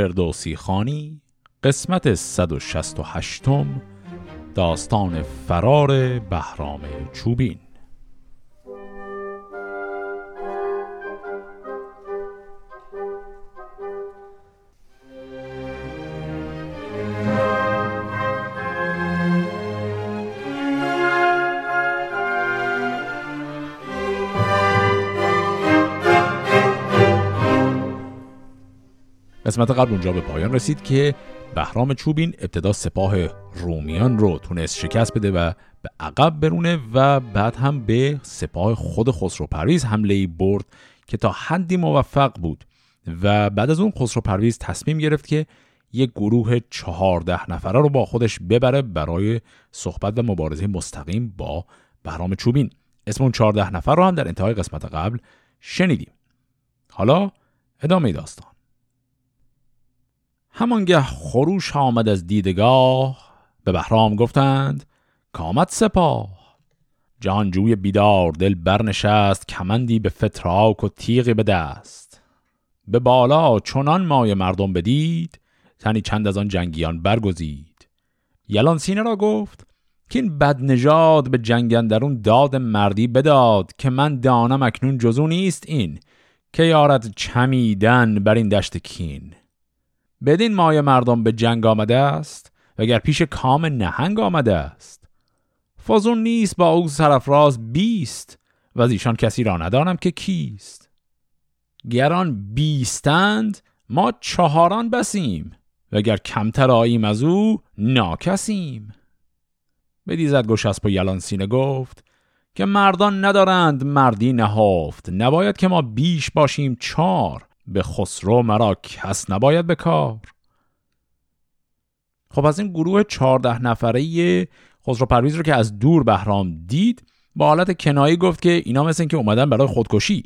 فردوسی خانی قسمت 168 داستان فرار بهرام چوبین. قسمت قبل اونجا به پایان رسید که بهرام چوبین ابتدا سپاه رومیان رو تونست شکست بده و به عقب برونه و بعد هم به سپاه خود خسرو پرویز حمله ای برد که تا حدی موفق بود و بعد از اون خسرو پرویز تصمیم گرفت که یک گروه چهارده نفره رو با خودش ببره برای صحبت و مبارزه مستقیم با بهرام چوبین. اسم اون چهارده نفر رو هم در انتهای قسمت قبل شنیدیم. حالا ادامه داستان. همانگه خروش آمد از دیدگاه به بهرام گفتند کامت سپاه. جهانجوی بیدار دل برنشست کمندی به فتراک و تیغی به دست. به بالا چنان مای مردم بدید تنی چند از آن جنگیان برگزید. یلان سینه را گفت که این بد نژاد به جنگندرون داد مردی بداد که من دانم اکنون جزو نیست این که یارد چمیدن بر این دشت کین. بدین مایه مردم به جنگ آمده است وگر پیش کام نهنگ آمده است. فازون نیست با او سرفراز بیست و از ایشان کسی را ندانم که کیست. گران بیستند ما چهاران بسیم وگر کمتر آییم از او ناکسیم. بدیزد گوش از یلان سینه گفت که مردان ندارند مردی نهافت. نباید که ما بیش باشیم چار. به خسرو مرا کس نباید به کار. خب از این گروه چهارده نفره خسرو پرویز رو که از دور بهرام دید با حالت کنایی گفت که اینا مثل که اومدن برای خودکشی.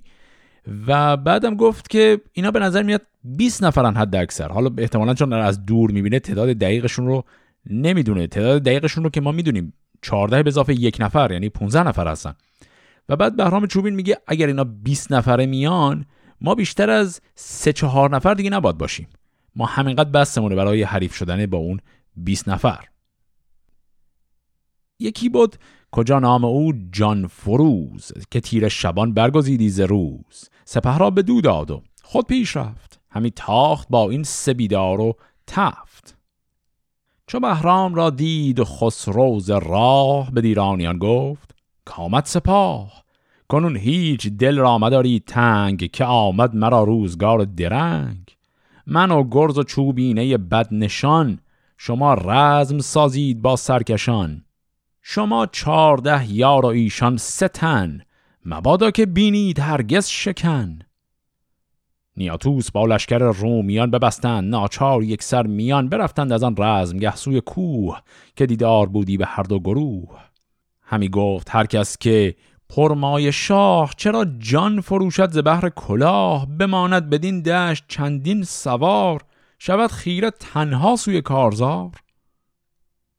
و بعدم گفت که اینا به نظر میاد 20 نفرن حد اکثر. حالا احتمالا چون از دور می‌بینه تعداد دقیقشون رو نمی‌دونه. تعداد دقیقشون رو که ما می‌دونیم 14 به اضافه یک نفر یعنی 15 نفر هستن. و بعد بهرام چوبین میگه اگر اینا 20 نفره میان ما بیشتر از سه چهار نفر دیگه نباد باشیم. ما همینقدر بستمونه برای حریف شدن با اون 20 نفر. یکی بود کجا نام او؟ جان فروز که تیر شبان برگزیدی ز روز. سپه را به دو داد و خود پیش رفت. همی تاخت با این سبیدار و تفت. چو بهرام را دید و خسروز راه به دیرانیان گفت کامت سپاه. کنون هیچ دل را مداری تنگ که آمد مرا روزگار درنگ. من و گرز و چوبینه بد نشان شما رزم سازید با سرکشان. شما چارده یار و ایشان ستن مبادا که بینید هرگز شکن. نیاتوس با لشکر رومیان ببستند ناچار یک سر میان برفتند از آن رزم گهسوی کوه که دیدار بودی به هر دو گروه. همی گفت هر کس که پرمای شاه چرا جان فروشد ز بهر کلاه؟ بماند بدین دشت چندین سوار شود خیره تنها سوی کارزار.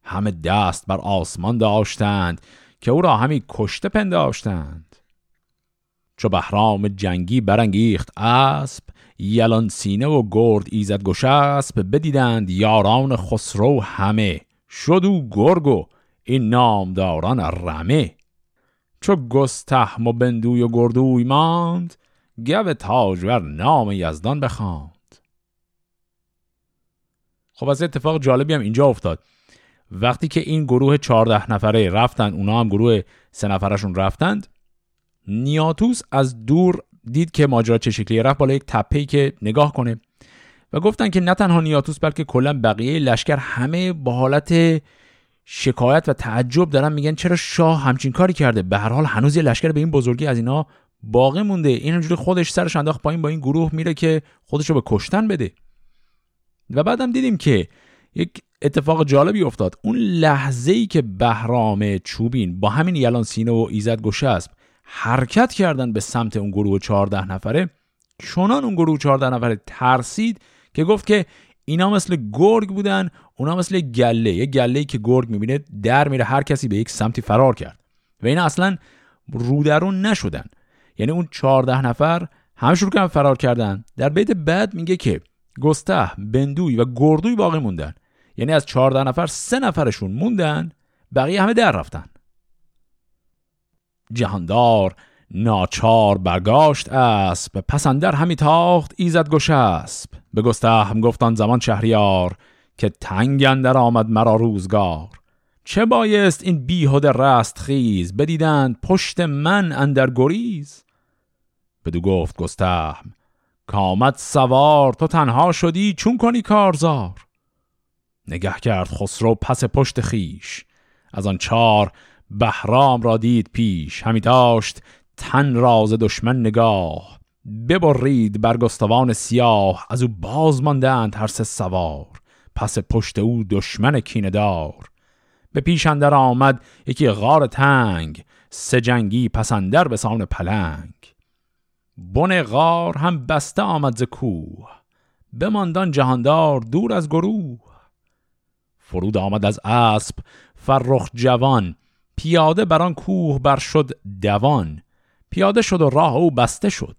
همه دست بر آسمان داشتند که او را همی کشته پنداشتند. چو بهرام جنگی برانگیخت اسب یلان سینه و گرد ایزد گشسب بدیدند یاران خسرو همه. شد او گرگ و این نامداران رمه. چو گستهم و بندوی و گردوی ماند گو تاجور نام یزدان بخواند. خب از اتفاق جالبی هم اینجا افتاد. وقتی که این گروه چهارده نفره رفتن اونا هم گروه سه نفرشون رفتند نیاتوس از دور دید که ماجرا چه شکلی رفت بالا یک تپهی که نگاه کنه و گفتن که نه تنها نیاتوس بلکه کلا بقیه لشکر همه با حالت شکایت و تعجب دارن میگن چرا شاه همچین کاری کرده؟ به هر حال هنوز یه لشکر به این بزرگی از اینا باقی مونده. این خودش سرش انداخت پایین با این گروه میره که خودش رو به کشتن بده. و بعدم دیدیم که یک اتفاق جالبی افتاد. اون لحظه ای که بهرام چوبین با همین یلان سینه و ایزد گشسب حرکت کردن به سمت اون گروه 14 نفره چنان اون گروه 14 نفره ترسید که گفت که اینا مثل گرگ بودن اونا مثل گله. یه گله که گرگ می‌بینه در میره هر کسی به یک سمتی فرار کرد و اینا اصلا رودرون نشدن. یعنی اون چهارده نفر هم شروع کردن فرار کردن. در بیت بعد میگه که گسته بندوی و گردوی باقی موندن. یعنی از چهارده نفر سه نفرشون موندن بقیه همه در رفتن. جهاندار ناچار برگاشت اسب. پسندر همی تاخت ایزد گوش اسب. به گسته هم گفتان زمان شهریار که تنگ اندر آمد مرا روزگار. چه بایست این بیهوده رست خیز؟ بدیدند پشت من اندر گریز. بدو گفت گستهم کامد سوار تو تنها شدی چون کنی کارزار؟ نگه کرد خسرو پس پشت خیش. از آن چار بهرام را دید پیش. همی داشت تن راز دشمن نگاه ببرید برگستوان سیاه از او باز ماندند هر سه سوار. پس پشت او دشمن کیندار به پیش اندر آمد یکی غار تنگ سه جنگی پسندر به سان پلنگ. بن غار هم بسته آمد ز کوه بماندان جهاندار دور از گروه. فرود آمد از اسب فرخ جوان پیاده بران کوه بر شد دوان. پیاده شد و راه او بسته شد.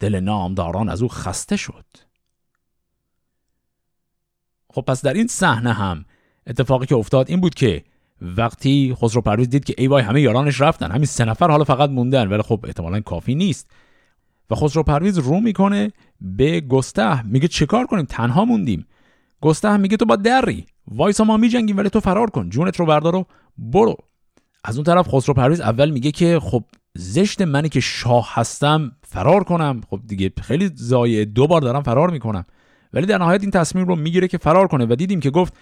دل نامداران از او خسته شد. خب پس در این صحنه هم اتفاقی که افتاد این بود که وقتی خسرو پرویز دید که ای وای همه یارانش رفتن همین سه نفر حالا فقط موندن ولی خب احتمالا کافی نیست. و خسرو پرویز رو می‌کنه به گسته میگه چیکار کنیم؟ تنها موندیم. گسته میگه تو با دری. وایسا ما میجنگیم ولی تو فرار کن. جونت رو بردار و برو. از اون طرف خسرو پرویز اول میگه که خب زشت منی که شاه هستم فرار کنم. خب دیگه خیلی زایه دو بار دارم فرار می‌کنم. ولی در نهایت این تصمیم رو می‌گیره که فرار کنه و دیدیم که گفت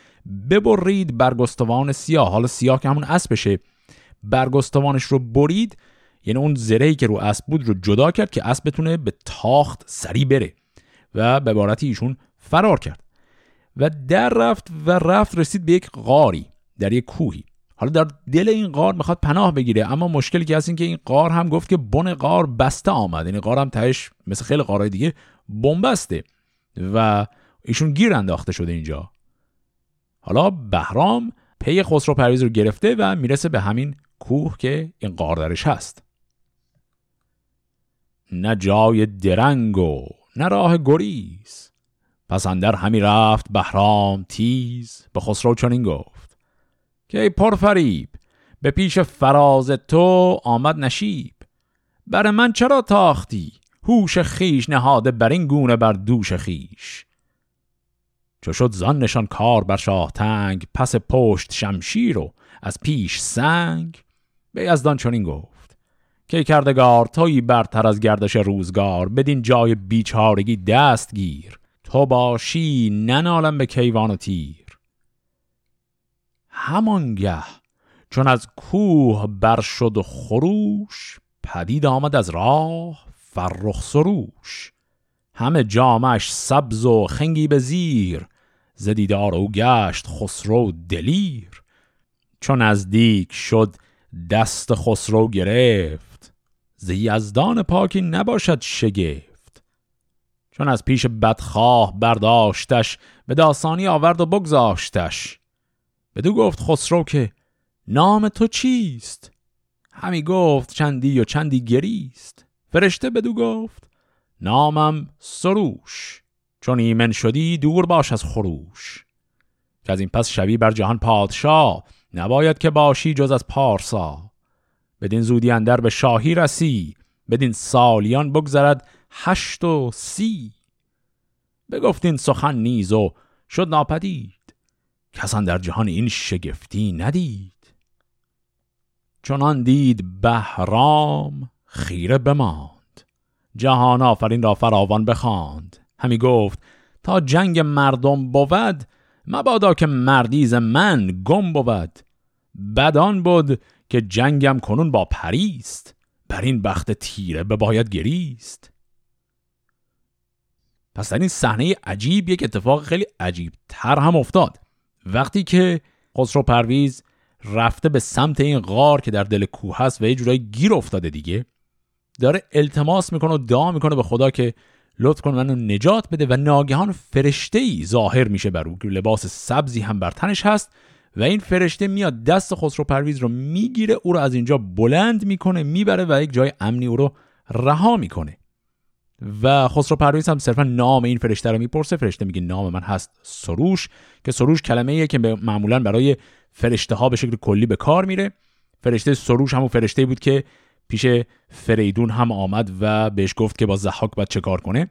ببرید برگستوان سیاه. حالا سیاه که همون اسبشه برگستوانش رو برید. یعنی اون زرهی که رو اسب بود رو جدا کرد که اسب بتونه به تاخت سری بره و به عبارتی ایشون فرار کرد. و در رفت و رفت رسید به یک غاری در یک کوهی. حالا در دل این غار می‌خواد پناه بگیره اما مشکلی که هست این که این غار هم گفت که بن غار بسته آمد. یعنی غار هم تهش مثل خیلی غارهای دیگه بنبسته و ایشون گیر انداخته شده اینجا. حالا بهرام پی خسرو پرویز رو گرفته و می‌رسه به همین کوه که این غار درش هست. نه جای درنگ و نه راه گریز. پس اندر همی رفت بهرام تیز. به خسرو چنین گفت. که ای پرفریب به پیش فراز تو آمد نشیب. بر من چرا تاختی؟ هوش خیش نهاده بر این گونه بر دوش خیش چو شد زان نشان کار بر شاه تنگ پس پشت شمشیر و از پیش سنگ. به یزدان چنین گفت که کردگار توی برتر از گردش روزگار بدین جای بیچارگی دست گیر. تو باشی ننالم به کیوان و تیر. همانگه. چون از کوه بر شد خروش پدید آمد از راه فرخ سروش همه جامش سبز و خنگی به زیر زدیدار او گشت خسرو دلیر. چون نزدیک شد دست خسرو گرفت ز یزدان پاکی نباشد شگفت. چون از پیش بدخواه برداشتش به داستانی آورد و بگذاشتش. بدو گفت خسرو که نام تو چیست؟ همی گفت چندی و چندی گریست. فرشته بدو گفت نامم سروش. چون ایمن شدی دور باش از خروش. که از این پس شوی بر جهان پادشاه نباید که باشی جز از پارسا. بدین زودی اندر به شاهی رسی بدین سالیان بگذرد هشت و سی. بگفتین سخن نیز و شد ناپدید. کسان در جهان این شگفتی ندید. چنان دید بهرام خیره بماند. جهان آفرین را فراوان بخواند. همی گفت تا جنگ مردم بود مبادا که مردیز من گم بود. بدان بود که جنگم کنون با پریست بر این بخت تیره به باید گریست. پس در این صحنه عجیب یک اتفاق خیلی عجیب تر هم افتاد. وقتی که خسرو پرویز رفته به سمت این غار که در دل کوه هست و یه جورایی گیر افتاده دیگه داره التماس می‌کنه و دعا می‌کنه به خدا که لطف کن منو نجات بده و ناگهان فرشته ای ظاهر میشه بر او. که لباس سبزی هم بر تنش هست و این فرشته میاد دست خسرو پرویز رو می‌گیره او رو از اینجا بلند می‌کنه می‌بره و یک جای امنی او رو رها می‌کنه. و خسرو پرویز هم صرفا نام این فرشته رو می‌پرسه. فرشته میگه نام من هست سروش که سروش کلمه ایه که معمولا برای فرشته ها به شکل کلی به کار میره. فرشته سروش همون فرشته بود که پیش فریدون هم آمد و بهش گفت که با زحاک باید چه کار کنه.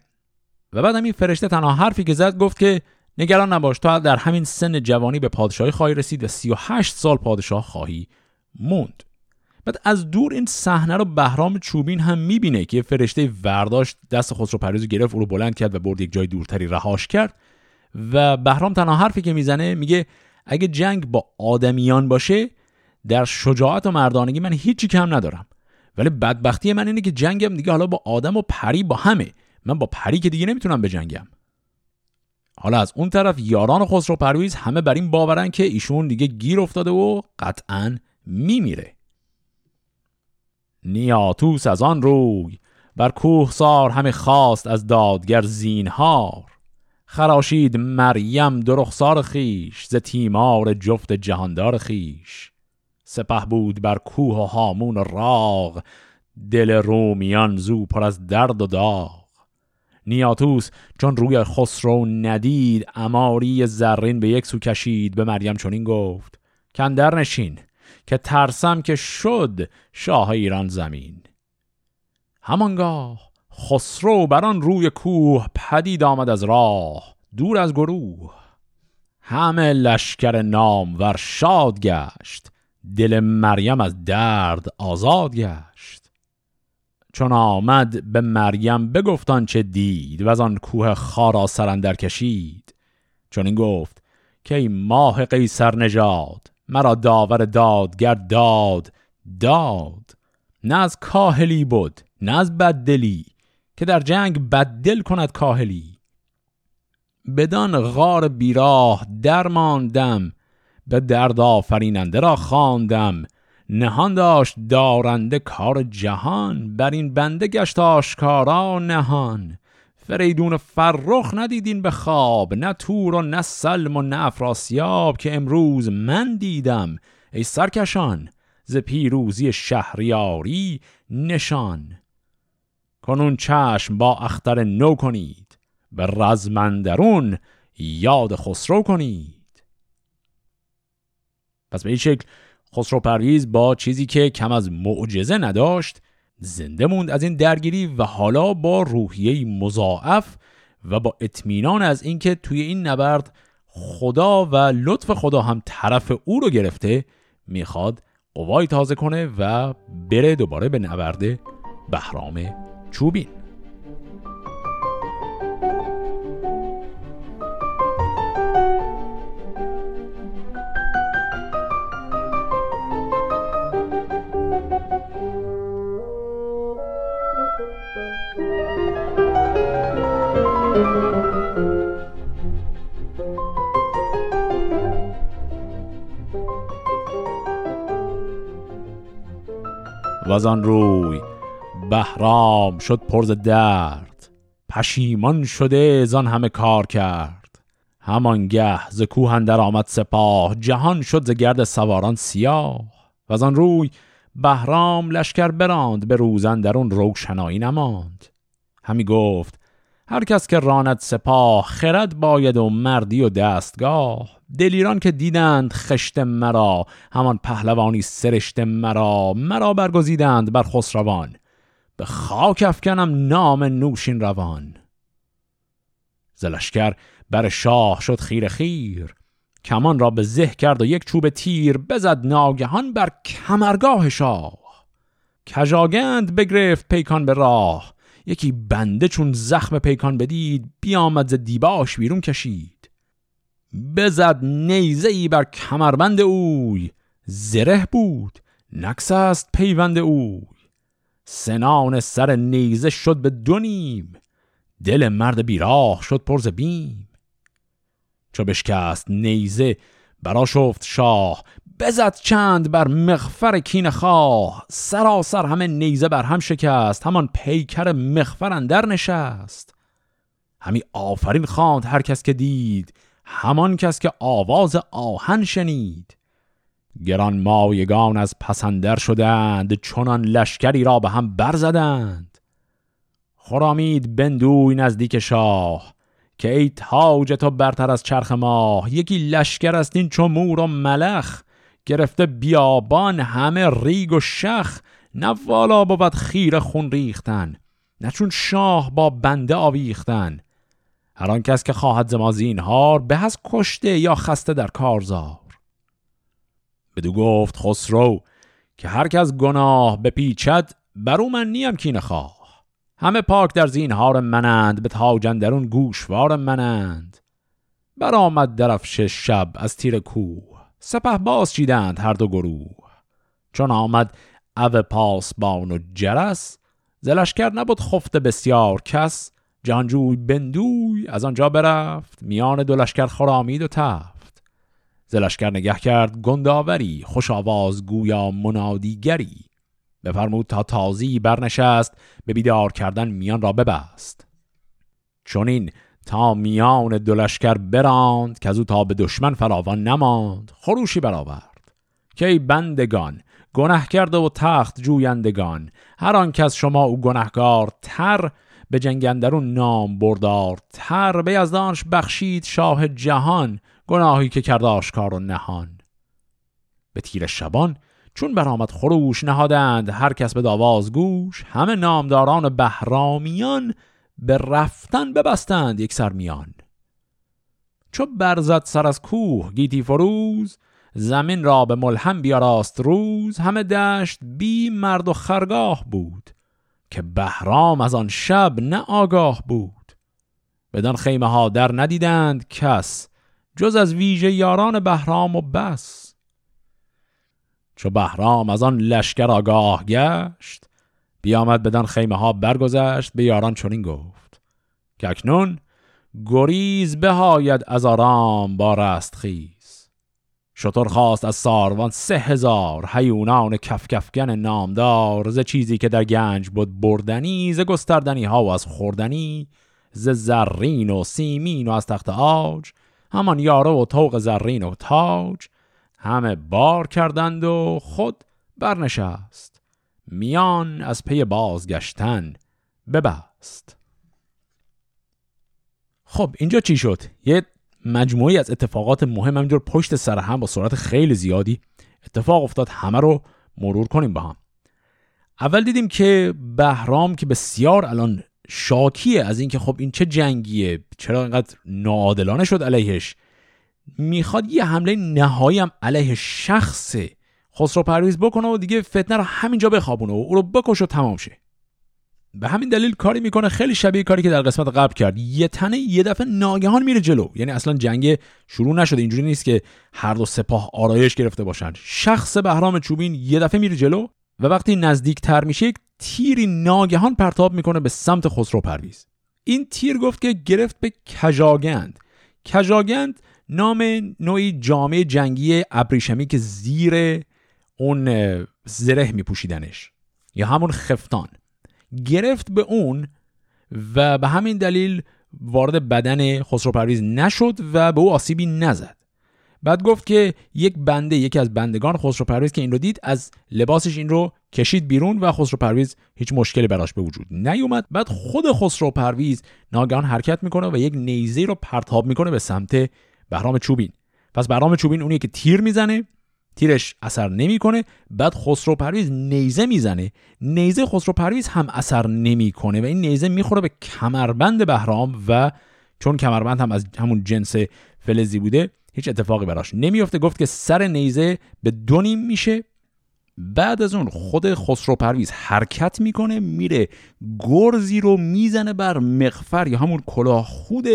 و بعد این فرشته تنها حرفی که زد گفت که نگران نباش تو در همین سن جوانی به پادشاهی خواهی رسید و 38 سال پادشاه خواهی موند. بعد از دور این صحنه رو بهرام چوبین هم می‌بینه که فرشته ورداشت دست خسرو پرویز گرفت او رو بلند کرد و برد یک جای دورتری رهاش کرد. و بهرام تنها حرفی که می‌زنه میگه اگه جنگ با آدمیان باشه در شجاعت و مردانگی من هیچی کم ندارم. ولی بدبختی من اینه که جنگم دیگه حالا با آدم و پری با همه. من با پری که دیگه نمی‌تونم بجنگم حالا از اون طرف یاران خسرو پرویز همه بر این باورن که ایشون دیگه گیر افتاده و قطعا میمیره. نیاتوس از آن روی بر کوه سار همه خواست از دادگر زینهار. خراشید مریم درخسار خیش ز تیمار جفت جهاندار خیش سپه بود بر کوه و هامون و راغ دل رومیان زو پر از درد و داغ. نیاتوس چون روی خسرو ندید اماری زرین به یک سو کشید به مریم چنین گفت کندر نشین. که ترسم که شد شاه ایران زمین. همانگاه خسرو بران روی کوه پدید آمد از راه دور از گروه. همه لشکر نام ور شاد گشت دل مریم از درد آزاد گشت. چون آمد به مریم بگفتان چه دید و از آن کوه خارا سرندر کشید. چون این گفت که ای ماه قیصر نژاد مرا داور دادگر داد داد. نه از کاهلی بود نه از بددلی که در جنگ بددل کند کاهلی. بدان غار بیراه درماندم به درد آفریننده را خواندم. نهان داشت دارنده کار جهان بر این بنده گشت آشکارا نهان. فریدون فرخ ندیدین به خواب نه تور و نه سلم و نه افراسیاب که امروز من دیدم. ای سرکشان ز پیروزی شهریاری نشان. کنون چشم با اختر نو کنید به رزمندرون یاد خسرو کنید. پس به این شکل خسرو پرویز با چیزی که کم از معجزه نداشت زنده موند از این درگیری و حالا با روحیه مضاعف و با اطمینان از اینکه توی این نبرد خدا و لطف خدا هم طرف او رو گرفته می‌خواد قوای تازه کنه و بره دوباره به نبرد بهرام چوبین. و آن روی بهرام شد پرز درد پشیمان شده زان همه کار کرد. همانگه ز کوه در آمد سپاه جهان شد ز گرد سواران سیاه. و آن روی بهرام لشکر براند به روزن در اون روشنایی نماند. همی گفت هر کس که راند سپاه خرد باید و مردی و دستگاه. دلیران که دیدند خشت مرا همان پهلوانی سرشت مرا مرا برگزیدند بر خسروان. به خاک افکنم نام نوشین روان. زلشکر بر شاه شد خیر خیر کمان را به زه کرد و یک چوب تیر بزد ناگهان بر کمرگاه شاه. کجاگند بگرفت پیکان به راه یکی بنده چون زخم پیکان بدید بیامد ز دیباش بیرون کشید. بزد نیزه ای بر کمربند اوی. زره بود نکس است پیوند اوی. سنان سر نیزه شد به دو نیم. دل مرد بیراه شد پرز بیم. چو بشکست نیزه برا شفت شاه. بزد چند بر مغفر کین خواه. سراسر همه نیزه بر هم شکست. همان پیکر مغفر اندر نشست. همی آفرین خواند هر کس که دید. همان کس که آواز آهن شنید. گران مایگان از پسندر شدند چنان لشکری را به هم برزدند خرامید بندوی نزدیک شاه که ای تاج تو برتر از چرخ ماه یکی لشکر است این چو مور و ملخ. گرفته بیابان همه ریگ و شخ نه والا بود خیر خون ریختن نه چون شاه با بنده آویختن. هر آن کس که خواهد زما هار به از کشته یا خسته در کارزار بدو گفت خسرو که هر کس گناه بپیچد برو من نیم کینه خواه. همه پاک در زینهار منند به تاجن درون گوشوار منند. برآمد درفش شب از تیر کوه سپه باز چیدند هر دو گروه. چون آمد او پاسبان و جرس زلشکر نبود خفته بسیار کس جانجوی بندوی از آنجا برفت میان دو لشکر خرامید و تفت. زلشکر نگه کرد گنداوری خوش آواز گویا منادیگری. بفرمود تا تازی برنشست به بیدار کردن میان را ببست. چون این تا میان دو لشکر براند که از او تا به دشمن فراوان نماند خروشی برآورد. که ای بندگان گناه کرده و تخت جویندگان هر آن کس شما او گناهکار تر به جنگندرون نام بردار. تر به یزدانش بخشید شاه جهان گناهی که کرد آشکار و نهان. به تیر شبان چون برآمد خروش نهادند هر کس به داواز گوش همه نامداران بهرامیان به رفتن ببستند یک سر میان چو برزد سر از کوه گیتی فروز زمین را به ملهم بیاراست روز همه دشت بی مرد و خرگاه بود. که بهرام از آن شب نه آگاه بود. بدان خیمه ها در ندیدند کس جز از ویژه یاران بهرام و بس. چو بهرام از آن لشکر آگاه گشت بیامد بدان خیمه ها برگذشت به یاران چنین گفت که اکنون گریز بهاید از آرام با رست خیز شطور خواست از ساروان سه هزار حیونان کفکفگن نامدار ز چیزی که در گنج بود بردنی ز گستردنی ها و از خوردنی ز زرین و سیمین و از تخت آج همان یاره و توق زرین و تاج همه بار کردند و خود برنشست میان از پی بازگشتن ببست خب اینجا چی شد؟ یه مجموعی از اتفاقات مهم همینجور پشت سر هم با سرعت خیلی زیادی اتفاق افتاد همه رو مرور کنیم با هم. اول دیدیم که بهرام که بسیار الان شاکیه از اینکه خب این چه جنگیه چرا اینقدر ناعادلانه شد علیهش. می‌خواد یه حمله نهایی هم علیه شخص خسرو پرویز بکنه و دیگه فتنه رو همینجا بخوابونه و او رو بکش و تمام شه. به همین دلیل کاری می‌کنه خیلی شبیه کاری که در قسمت قبل کرد. یه تنه یه دفعه ناگهان میره جلو. یعنی اصلا جنگ شروع نشده. اینجوری نیست که هر دو سپاه آرایش گرفته باشن. شخص بهرام چوبین یه دفعه میره جلو و وقتی نزدیک تر میشه یک تیری ناگهان پرتاب می‌کنه به سمت خسرو پرویز. این تیر گفت که گرفت به کجاگند کجاگند نام نوعی جامه جنگی ابریشمی که زیر اون زره می پوشیدنش یا همون خفتان. گرفت به اون و به همین دلیل وارد بدن خسرو پرویز نشد و به او آسیبی نزد. بعد گفت که یک بنده یکی از بندگان خسرو پرویز که این رو دید از لباسش این رو کشید بیرون و خسرو پرویز هیچ مشکلی براش به وجود نیومد. بعد خود خسرو پرویز ناگهان حرکت می‌کنه و یک نیزه رو پرتاب می‌کنه به سمت بهرام چوبین. پس بهرام چوبین اونی که تیر می‌زنه تیرش اثر نمی‌کنه بعد خسرو پرویز نیزه می‌زنه. نیزه خسرو پرویز هم اثر نمی‌کنه و این نیزه می‌خوره به کمربند بهرام و چون کمربند هم از همون جنس فلزی بوده هیچ اتفاقی براش نمیفته گفت که سر نیزه به دو نیم میشه. بعد از اون خود خسرو پرویز حرکت می‌کنه میره گرزی رو می‌زنه بر مغفر یا همون کلاه خود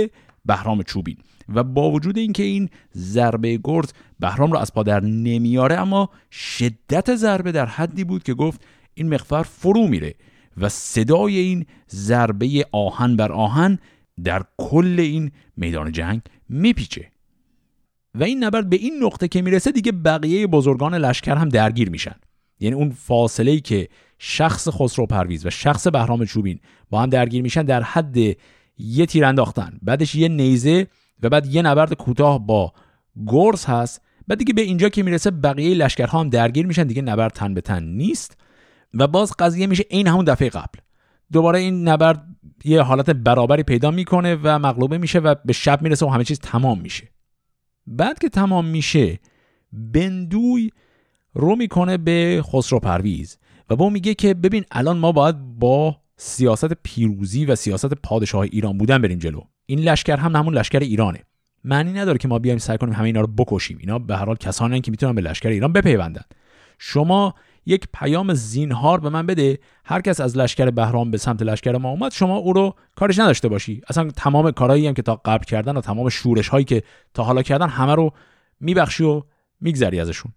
بهرام چوبین. و با وجود اینکه این ضربه گرز بهرام را از پادر نمیاره اما شدت ضربه در حدی بود که گفت این مغفر فرو میره و صدای این ضربه آهن بر آهن در کل این میدان جنگ میپیچه. و این نبرد به این نقطه که می‌رسه دیگه بقیه بزرگان لشکر هم درگیر میشن. یعنی اون فاصله ای که شخص خسرو پرویز و شخص بهرام چوبین با هم درگیر میشن در حد یه تیر انداختن. بعدش یه نیزه و بعد یه نبرد کوتاه با گرز هست. بعد دیگه به اینجا که می‌رسه بقیه لشکرها هم درگیر میشن. دیگه نبرد تن به تن نیست. و باز قضیه میشه این همون دفعه قبل. دوباره این نبرد یه حالت برابری پیدا می‌کنه و مغلوبه میشه و به شب می‌رسه و همه چیز تمام میشه. بعد که تمام میشه بندوی رو می‌کنه به خسرو پرویز و با میگه که ببین الان ما باید با سیاست پیروزی و سیاست پادشاه ایران بودن بریم جلو. این لشکر هم همون لشکر ایرانه. معنی نداره که ما بیایم سعی کنیم همه اینا رو بکشیم. اینا به هر حال کسانی که می‌تونن به لشکر ایران بپیوندن. شما یک پیام زینهار به من بده هر کس از لشکر بهرام به سمت لشکر ما اومد شما او رو کارش نداشته باشی. اصلا تمام کارهایی هم که تا قبل کردن و تمام شورش هایی که تا حالا کردن همه رو میبخشی و میگذری ازشون.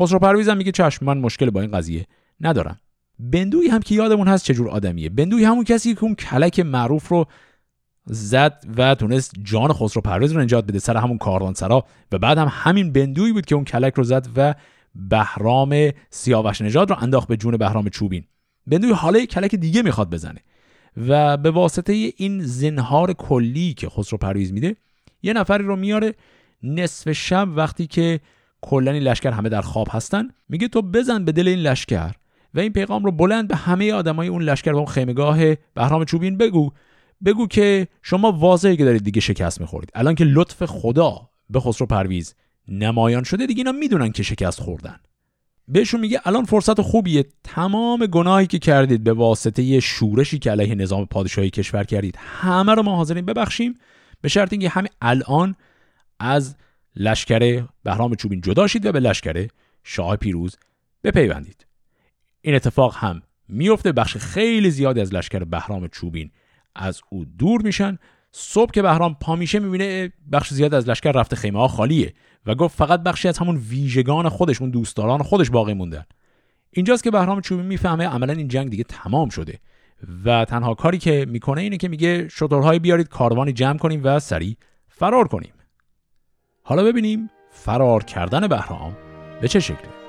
خسرو پرویز هم میگه چشم من مشکل با این قضیه ندارم. بندوی هم که یادمون هست چجور آدمیه. بندوی همون کسی که اون کلک معروف رو زد و تونست جان خسرو پرویز رو نجات بده سر همون کاروانسرا و بعد هم همین بندوی بود که اون کلک رو زد و بهرام سیاوش نژاد رو انداخت به جون بهرام چوبین. بندوی حالا کلک دیگه می‌خواد بزنه. و به واسطه این زنهار کلی که خسرو پرویز میده یه نفری رو میاره نصف شب وقتی که کلا این لشکر همه در خواب هستن. میگه تو بزن به دل این لشکر. و این پیغام رو بلند به همه آدمای اون لشکر و اون خیمگاه بهرام چوبین بگو. بگو که شما واضحه که دارید دیگه شکست می‌خورید. الان که لطف خدا به خسرو پرویز نمایان شده دیگه اینا می‌دونن که شکست خوردن. بهشون میگه الان فرصت خوبیه. تمام گناهی که کردید به واسطه یه شورشی که علیه نظام پادشاهی کشور کردید همه رو ما حاضرین ببخشیم. به شرط اینکه همین الان از لشکر بهرام چوبین جدا شید و به لشکر شاه پیروز بپیوندید. این اتفاق هم میفته بخش خیلی زیادی از لشکر بهرام چوبین از او دور میشن. صبح که بهرام پا میشه می‌بینه بخش زیاد از لشکر رفته خیمه ها خالیه و گفت فقط بخشی از همون ویژگان خودش اون دوستداران خودش باقی موندن. اینجاست که بهرام چوبی می‌فهمه عملا این جنگ دیگه تمام شده و تنها کاری که می‌کنه اینه که میگه شترهای بیارید کاروانی جمع کنیم و سریع فرار کنیم. حالا ببینیم فرار کردن بهرام به چه شکلی.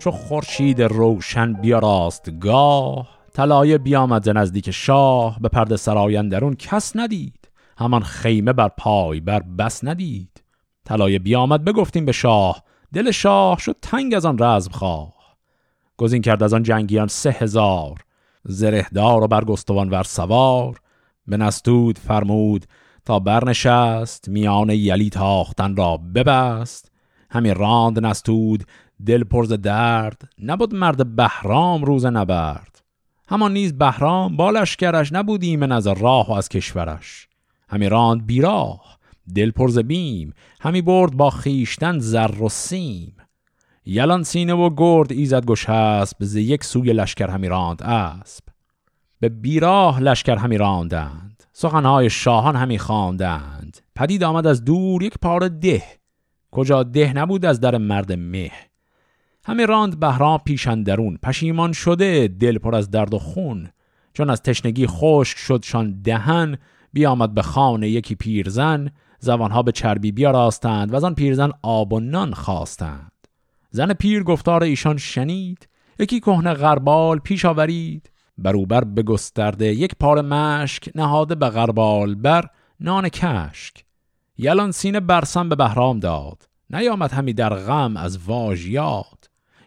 چو خورشید روشن بیاراست گاه طلایه بیامد نزدیک شاه به پرده سرایندرون کس ندید همان خیمه بر پای بر بس ندید. طلایه بیامد بگفتیم به شاه دل شاه شد تنگ از آن رزم خواه. گزین کرد از آن جنگیان سه هزار زرهدار و برگستوان ور سوار. به نستود فرمود تا برنشست میان یلی تاختن را ببست. همی راند نستود دل پرز درد نبود مرد بهرام روز نبرد. همان نیز بهرام بالشکرش نبود ایمن از راه و از کشورش. همی راند بیراه دل پرز بیم همی برد با خیشتن زر و سیم. یلان سینه و گرد ایزد هست ز یک سوی لشکر همی راند اسب. به بیراه لشکر همی راندند سخنهای شاهان همی خواندند. پدید آمد از دور یک پاره ده. کجا ده نبود از در مرد مه. همه راند بهرام پیشندرون پشیمان شده دل پر از درد و خون. چون از تشنگی خشک شد شان دهن بیامد به خانه یکی پیرزن. زبانها به چربی بیاراستند و از آن پیرزن آب و نان خواستند. زن پیر گفتار ایشان شنید یکی کهنه غربال پیش آورید. بروبر بگسترده یک پار مشک نهاده به غربال بر نان کشک. یلان سینه برسم به بهرام داد. نیامد همی در غم از واژ یاد.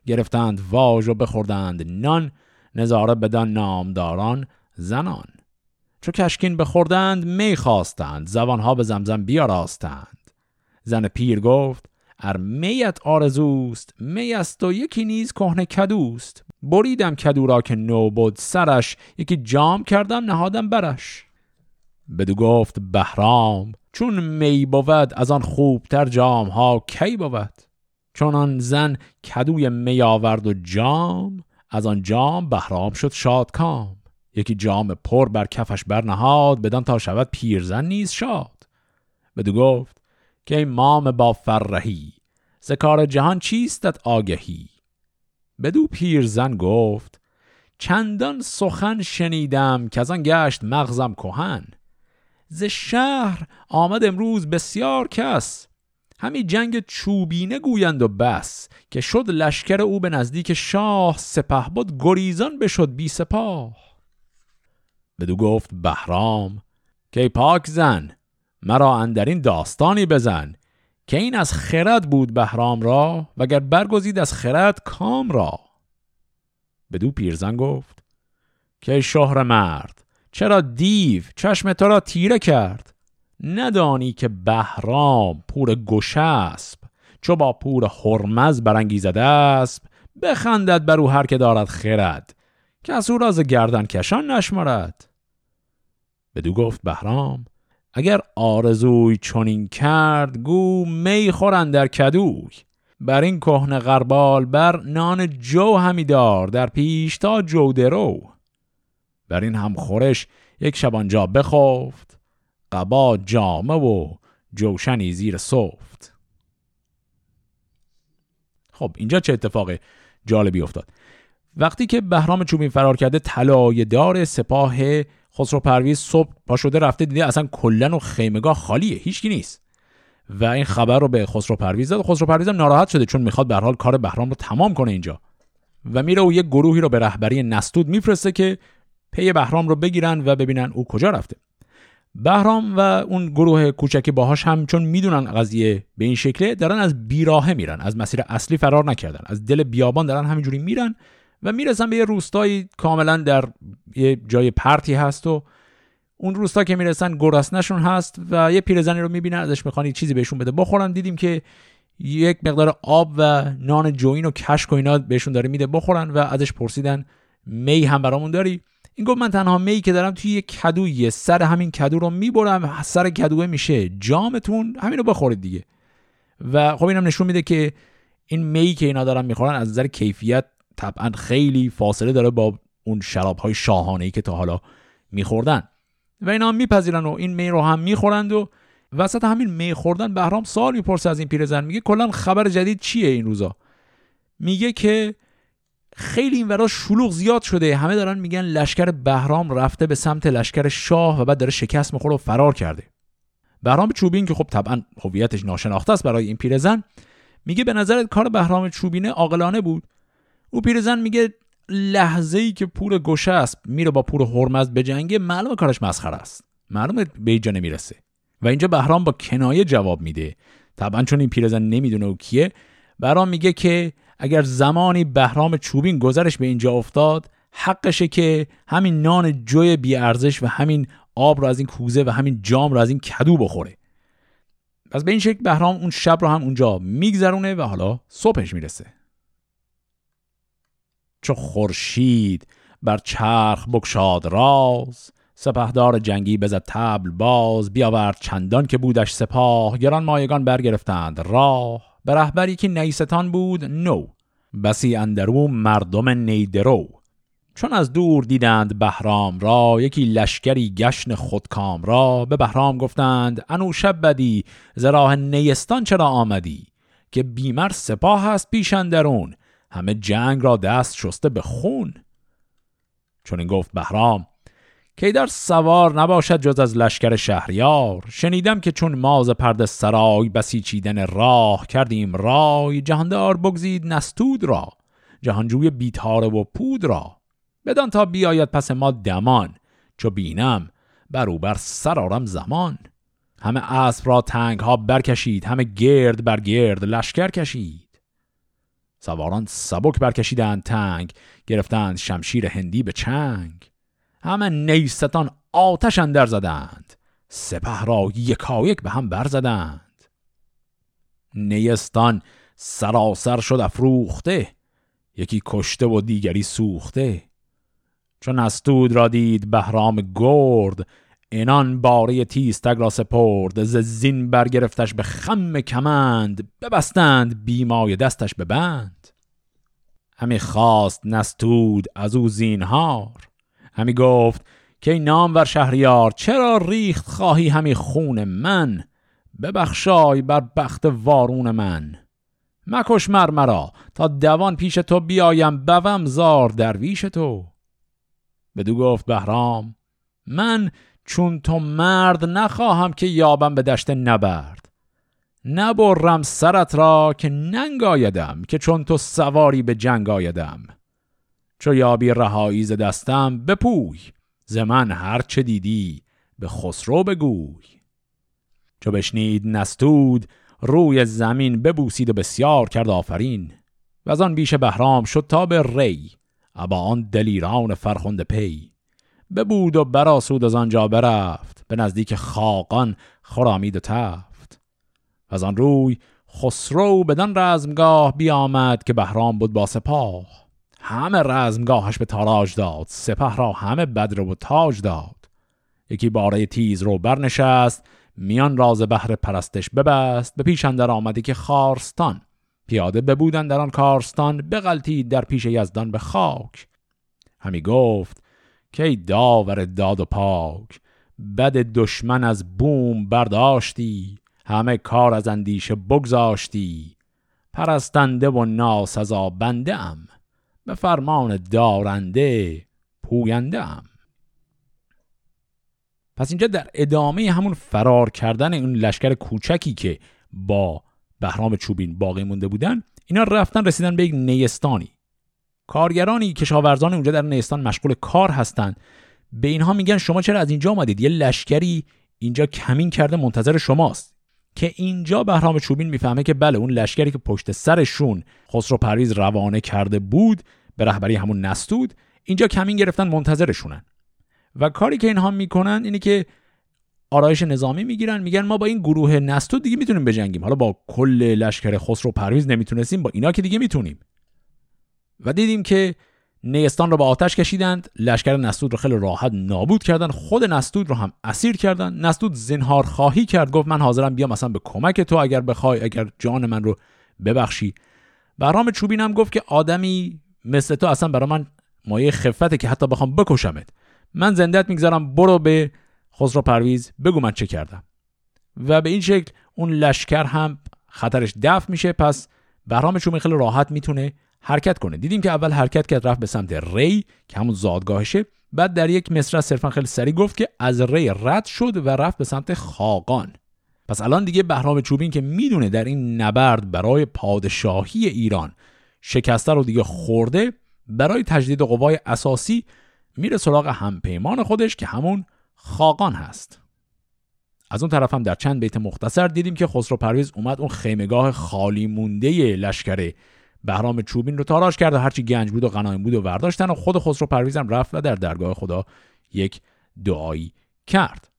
گرفتند واژ و بخوردند نان نظاره بدان نامداران زنان. چو کشکین بخوردند می خواستند زبانها به زمزم بیاراستند. زن پیر گفت ار میت آرزوست می است و یکی نیز کهنه کدوست. بریدم کدو را که نو بود سرش یکی جام کردم نهادم برش. بدو گفت بهرام چون می بود از آن خوبتر جام ها کی بود؟ چون آن زن کدوی می آورد و جام از آن جام بهرام شد شادکام. یکی جام پر بر کفش برنهاد بدان تا شود پیرزن نیز شاد. بدو گفت که ای مام با فرهی زکار جهان چیستت آگهی؟ بدو پیرزن گفت چندان سخن شنیدم که از آن گشت مغزم کهن. ز شهر آمد امروز بسیار کس همی جنگ چوبینه گویند و بس که شد لشکر او به نزدیک شاه سپه بود گریزان بشد بی سپاه. بدو گفت بهرام که پاک زن مرا اندرین داستانی بزن که این از خرد بود بهرام را وگر برگزید از خرد کام را. بدو پیرزن گفت که شهر مرد چرا دیو چشم تو را تیره کرد؟ ندانی که بهرام پور گشسب چو با پور هرمز برانگیزد اسب بخندد بر او هر که دارد خرد که او راز گردن کشان نشمارد بدو گفت بهرام اگر آرزوی چنین کرد گو می خورن در کدوی. بر این کهنه غربال بر نان جو همی دار در پیش تا جو درو بر این هم خورش یک شبانجا بخفت. قبا جامه و جوشنی زیر صفت خب اینجا چه اتفاق جالبی افتاد؟ وقتی که بهرام چوبین فرار کرده طلایه دار سپاه خسرو پرویز صبح پا شده رفته دیده اصلا کلا و خیمگاه خالیه هیچکی نیست. و این خبر رو به خسرو پرویز داد خسرو پرویز هم ناراحت شده چون می‌خواد به هر حال کار بهرام رو تمام کنه اینجا. و میره و یک گروهی رو به رهبری نستود میفرسته که پی بهرام رو بگیرن و ببینن او کجا رفته. بهرام و اون گروه کوچکی باهاش هم چون می‌دونن قضیه به این شکله دارن از بیراهه میرن از مسیر اصلی فرار نکردن از دل بیابان دارن همینجوری میرن و می‌رسن به یه روستایی کاملا در یه جای پرتی هست و اون روستا که می‌رسن گرسنشون هست و یه پیرزنی رو می‌بینن ازش می‌خوان چیزی بهشون بده. بخورن دیدیم که یک مقدار آب و نان جوین و کشک و اینا بهشون داره میده بخورن و ازش پرسیدن می هم برامون داری؟ این گفت من تنها می که دارم توی یه کدویه سر همین کدو رو می‌برم سر کدوه میشه جامتون همین رو بخورید دیگه. و خب اینم نشون میده که این می که اینا دارن می‌خورن از نظر کیفیت طبعا خیلی فاصله داره با اون شراب های شاهانه ای که تا حالا میخوردن. و اینا هم میپذیرن و این می رو هم می‌خورند و وسط همین می خوردن بهرام سال می‌پرسه از این پیرزن میگه کلا خبر جدید چیه این روزا؟ میگه که خیلی این ورا شلوغ زیاد شده. همه دارن میگن لشکر بهرام رفته به سمت لشکر شاه و بعد داره شکست می‌خوره و فرار کرده. بهرام چوبین که خب طبعا هویتش ناشناخته است برای این پیرزن میگه به نظرت کار بهرام چوبینه عاقلانه بود؟ او پیرزن میگه لحظه ای که پور گوشه است میره با پور هرمز به جنگه معلومه کارش مسخره است. معلومه به اینجا نمی‌رسه و اینجا بهرام با کنایه جواب میده. طبعا چون این پیرزن نمی‌دونه او کیه بهرام میگه که اگر زمانی بهرام چوبین گذرش به اینجا افتاد حقشه که همین نان جوی بی ارزش و همین آب رو از این کوزه و همین جام رو از این کدو بخوره. پس به این شکل بهرام اون شب رو هم اونجا میگذرونه و حالا صبحش می‌رسه. چو خورشید بر چرخ بکشاد راز سپهدار جنگی بزد تبل باز بیاورد چندان که بودش سپاه گران مایگان برگرفتند راه. به رهبری که نیستان بود نو. بسی اندرو مردم نیدرو. چون از دور دیدند بهرام را یکی لشکری گشن خودکام را. به بهرام گفتند انو شب بدی زراح نیستان چرا آمدی؟ که بیمر سپاه هست پیش اندرون. همه جنگ را دست شسته به خون. چون این گفت بهرام که در سوار نباشد جز از لشکر شهریار. شنیدم که چون ماز پرد سرای بسیچیدن راه کردیم رای جهاندار بگزید نستود را جهانجوی بیتاره و پود را. بدان تا بیاید پس ما دمان چو بینم برو بر سرارم زمان. همه اسب را تنگ ها برکشید همه گرد بر گرد لشکر کشید. سواران سبک برکشیدند تنگ گرفتند شمشیر هندی به چنگ. همه نیستان آتش اندر زدند. سپه را یکایک به هم برزدند نیستان سراسر شد افروخته یکی کشته و دیگری سوخته. چون استود را دید بهرام گرد اینان باره تیستگ را سپرد. ز زین برگرفتش به خم کمند ببستند بیمای دستش به بند. همی خواست نستود از او زینهار. همی گفت که نام ور شهریار چرا ریخت خواهی همی خون من؟ ببخشای بر بخت وارون من. مکش مر مرا تا دوان پیش تو بیایم بوم زار درویش تو. بدو گفت بهرام من چون تو مرد نخواهم که یابم به دشت نبرد. نبرم سرت را که ننگ آیدم که چون تو سواری به جنگ آیدم. چو یابی رهایی ز دستم بپوی ز من هر چه دیدی به خسرو بگوی. چو بشنید نستود روی زمین ببوسید و بسیار کرد آفرین. و از آن بیش بهرام شد تا به ری ابا آن دلیران فرخند پی. ببود و براسود از آنجا برفت به نزدیک خاقان خرامید و تفت. و از آن روی خسرو بدان رزمگاه بیامد که بهرام بود با سپاه. همه رزمگاهش به تاراج داد سپه را همه بدر و تاج داد. یکی باره تیز رو برنشست میان راز بهر پرستش ببست به پیش اندر آمدی که خارستان. پیاده ببودن در آن کارستان بغلتید در پیش یزدان به خاک. همی گفت که ای داور داد و پاک بد دشمن از بوم برداشتی همه کار از اندیشه بگذاشتی. پرستنده و ناسزا بنده ام. به فرمان دارنده پوینده ام پس اینجا در ادامه همون فرار کردن اون لشکر کوچکی که با بهرام چوبین باقی مونده بودن اینا رفتن رسیدن به یک نیستانی. کارگرانی کشاورزان اونجا در نیستان مشغول کار هستند. به اینها میگن شما چرا از اینجا آمدید یه لشکری اینجا کمین کرده منتظر شماست. که اینجا بهرام چوبین می‌فهمه که بله اون لشکری که پشت سرشون خسرو پرویز روانه کرده بود به رهبری همون نستود اینجا کمین گرفتن منتظرشونن. و کاری که اینها می‌کنن اینه که آرایش نظامی می‌گیرن میگن ما با این گروه نستود دیگه می‌تونیم بجنگیم. حالا با کل لشکر خسرو پرویز نمی‌تونستیم با اینا که دیگه می‌تونیم. و دیدیم که نیستان رو با آتش کشیدند. لشکر نستود رو خیلی راحت نابود کردن. خود نستود رو هم اسیر کردن. نستود زنهار خواهی کرد. گفت من حاضرم بیام. مثلا به کمک تو اگر بخوای اگر جان من رو ببخشی. برام چوبین هم گفت که آدمی مثل تو اصلا برای من مایه خفته که حتی بخوام بکشمت. من زندت می‌گذارم. برو به خسرو پرویز. بگو من چه کردم. و به این شکل اون لشکر هم خطرش دفع میشه. پس بهرام چوبین خیلی راحت می‌تونه حرکت کنه. دیدیم که اول حرکت کرد رفت به سمت ری که همون زادگاهشه. بعد در یک مصرع صرفا خیلی سریع گفت که از ری رد شد و رفت به سمت خاقان. پس الان دیگه بهرام چوبین که می‌دونه در این نبرد برای پادشاهی ایران شکسته رو دیگه خورده برای تجدید قوای اساسی میره سراغ همپیمان خودش که همون خاقان هست. از اون طرف هم در چند بیت مختصر دیدیم که خسرو پرویز اومد اون خیمگاه خالی مونده لشکر بهرام چوبین رو تاراش کرد و هرچی گنج بود و غنایم بود و ورداشتن و خود خسرو پرویزم رفت و در درگاه خدا یک دعایی کرد.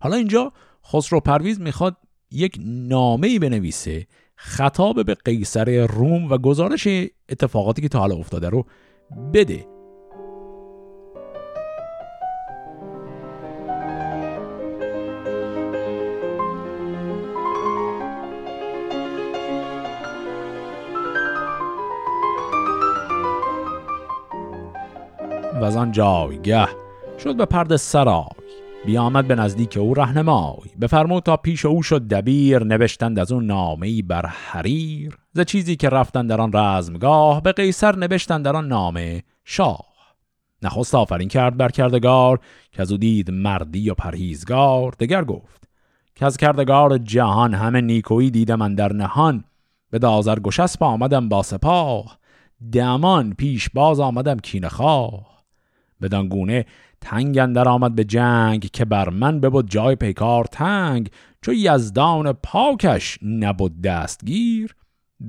حالا اینجا خسرو پرویز می‌خواد یک نامه ای بنویسه خطاب به قیصر روم و گزارش اتفاقاتی که تا حالا افتاده رو بده. جایگه. شد به پرد سرای. بیامد به نزدیک او رهنمای. بفرمود تا پیش او شد دبیر نوشتند از اون نامه بر حریر. ز چیزی که رفتن در آن رزمگاه به قیصر نوشتند در آن نامه شاه. نخست آفرین کرد بر کردگار که از او دید مردی و پرهیزگار. دگر گفت که از کردگار جهان همه نیکویی دیدم من در نهان. به دازر گشسب آمدم با سپاه. دمان پیش باز آمدم کینخواه بدان گونه تنگ اندر آمد به جنگ که بر من ببود جای پیکار تنگ چو یزدان پاکش نبود دستگیر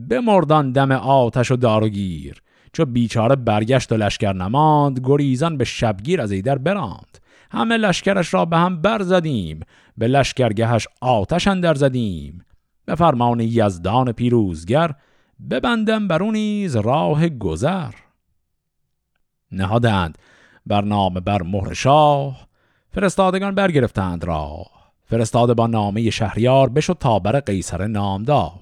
بمردان دم آتش و داروگیر چو بیچاره برگشت و لشکر نماند گریزان به شبگیر از ایدر براند. همه لشکرش را به هم برزدیم به لشکرگهش آتش اندر زدیم. به فرمان یزدان پیروزگر ببندم بر نیز راه گذر. نهادند. بر نام بر مهر شاه فرستادگان برگرفتند را فرستاده با نامه شهریار بشد تا بر قیصر نامدار.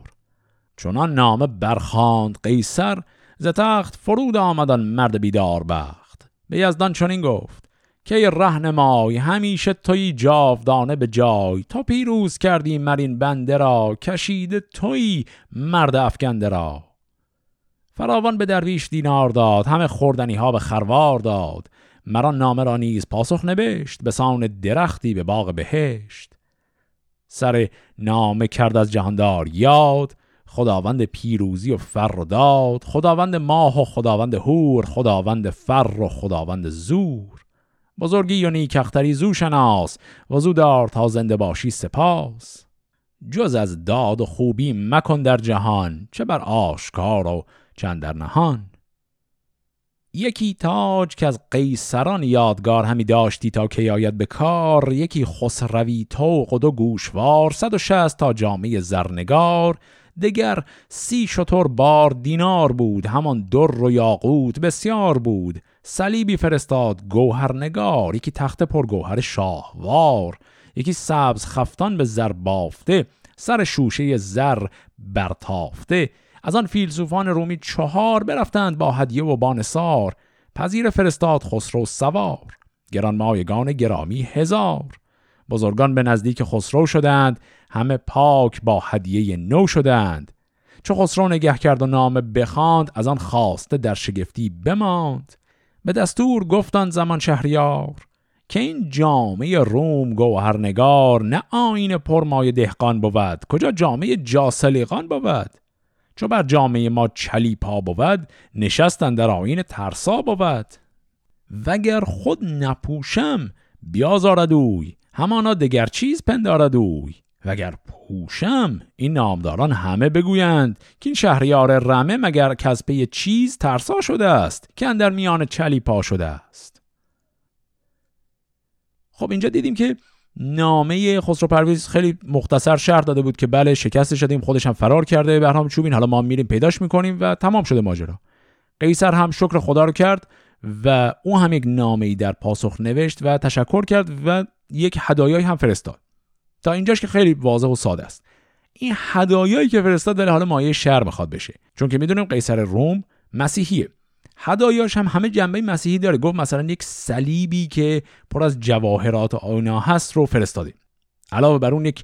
چونان نامه برخاند قیصر ز تخت فرود آمدن مرد بیدار بخت. به یزدان چنین گفت که رهنمای همیشه توی جاودانه به جای. تا پیروز کردی مرین بنده را کشیده توی مرد افکنده را. فراوان به درویش دینار داد همه خوردنی ها به خروار داد. مرا نامه را نیز پاسخ نوشت به سان درختی به باغ بهشت. سر نامه کرد از جهاندار یاد خداوند پیروزی و فر و داد خداوند ماه و خداوند هور خداوند فر و خداوند زور. بزرگی و نیکختری زو شناس و زو دار تا زنده باشی سپاس. جز از داد و خوبی مکن در جهان چه بر آشکار و چند در نهان. یکی تاج که از قیصران یادگار همی داشتی تا که آید به کار یکی خسروی توق و دو گوشوار صد و شست تا جامعه زرنگار دگر سی شطور بار دینار بود همان در و یاقوت بسیار بود. صلیبی فرستاد گوهرنگار یکی تخت پرگوهر شاهوار یکی سبز خفتان به زر بافته سر شوشه زر برتافته. از آن فیلسوفان رومی چهار برفتند با هدیه و بانسار پذیر فرستاد خسرو سوار. گرانمایگان گرامی هزار. بزرگان به نزدیک خسرو شدند. همه پاک با هدیه نو شدند. چو خسرو نگه کرد و نام بخواند از آن خواسته در شگفتی بماند. به دستور گفتان زمان شهریار که این جامعه روم گوهرنگار نه آین پرمای دهقان بود کجا جامعه جاسلیقان بود؟ چو بر جامعه ما چلی پا بود نشستن در آین ترسا بود. وگر خود نپوشم بیازارد اوی همانا دگر چیز پندارد اوی. وگر پوشم این نامداران همه بگویند که این شهریار رمه مگر کسبه چیز ترسا شده است که اندر میان چلی پا شده است. خب اینجا دیدیم که نامه خسرو پرویز خیلی مختصر شرح داده بود که بله شکست شدیم خودش هم فرار کرده. بهرام چوبین حالا ما میریم پیداش می‌کنیم و تمام شده ماجرا. قیصر هم شکر خدا رو کرد و او هم یک نامه ای در پاسخ نوشت و تشکر کرد و یک هدایایی هم فرستاد. تا اینجاش که خیلی واضح و ساده است. این هدایایی که فرستاد داره حالا مایه شر می‌خواد بشه. چون که می‌دونیم قیصر روم مسیحیه. هدایاش هم همه جنبه مسیحی داره. گفت مثلا یک صلیبی که پر از جواهرات آینا هست رو فرستاده علاوه بر اون یک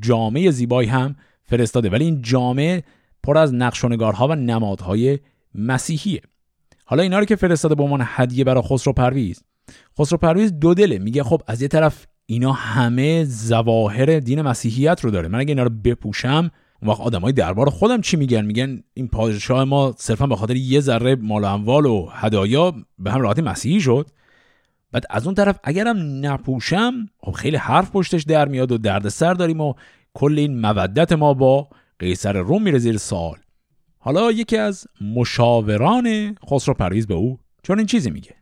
جامعه زیبایی هم فرستاده. ولی این جامعه پر از نقش و نگارها و نمادهای مسیحیه. حالا اینا رو که فرستاده به عنوان هدیه برای خسرو پرویز. خسرو پرویز دو دله. میگه خب از یه طرف اینا همه زواهر دین مسیحیت رو داره. من اگه اینا رو بپوشم اون وقت آدمای دربار خودم چی میگن؟ میگن این پادشاه ما صرفا به خاطر یه ذره مال اموال و هدایا به هم راحتی مسیحی شد. بعد از اون طرف اگرم نپوشم خب خیلی حرف پشتش در میاد و دردسر داریم و کل این مودت ما با قیصر روم میره زیر سال حالا یکی از مشاوران خسرو پرویز به او چون این چیزی میگه.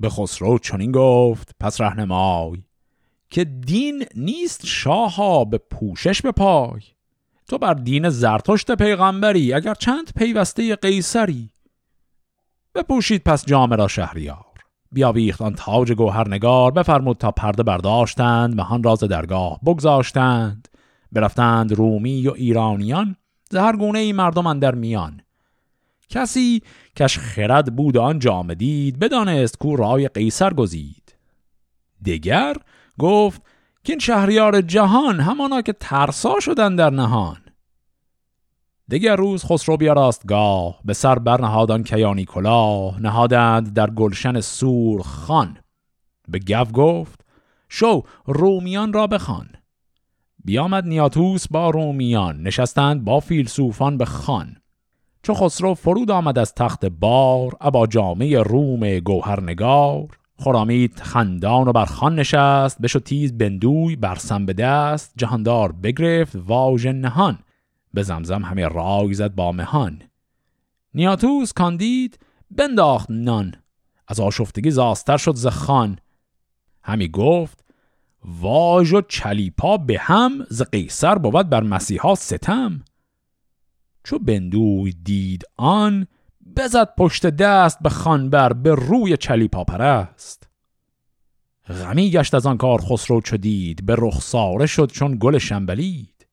به خسرو چنین گفت پس رهنمای. که دین نیست شاها به پوشش به پای تو بر دین زرتشت پیغمبری اگر چند پیوسته قیصری. بپوشید پس جامعه را شهریار. بیاویخت آن تاج گوهرنگار بفرمود تا پرده برداشتند مهان راز درگاه بگذاشتند. برفتند رومی و ایرانیان زهر گونه ای مردم در میان. کسی کش خرد بود آن جامه دید بدانست کو رای قیصر گزید. دگر گفت که این شهریار جهان همانا که ترسا شدن در نهان. دیگر روز خسرو گاه به سر برنهادان کیانی کلاه نهادند در گلشن سور خان. به گو گفت شو رومیان را بخوان. بیامد نیاتوس با رومیان نشستند با فیلسوفان به خان. چو خسرو فرود آمد از تخت بار ابا جامعه روم گوهرنگار. خرامید خندان و بر خان نشست بشو تیز بندوی برسم به دست جهاندار بگرفت واژ نهان به زمزم همه رای زد با مهان. نیاتوس کاندید بنداخت نان. از آشفتگی زاستر شد ز خان. همی گفت واژ و چلیپا به هم ز قیصر بود بر مسیحا ستم. چو بندوی دید آن بزد پشت دست به خانبر به روی چلیپا پرست. غمی گشت از آن کار خسرو چو دید به رخساره شد چون گل شنبلید.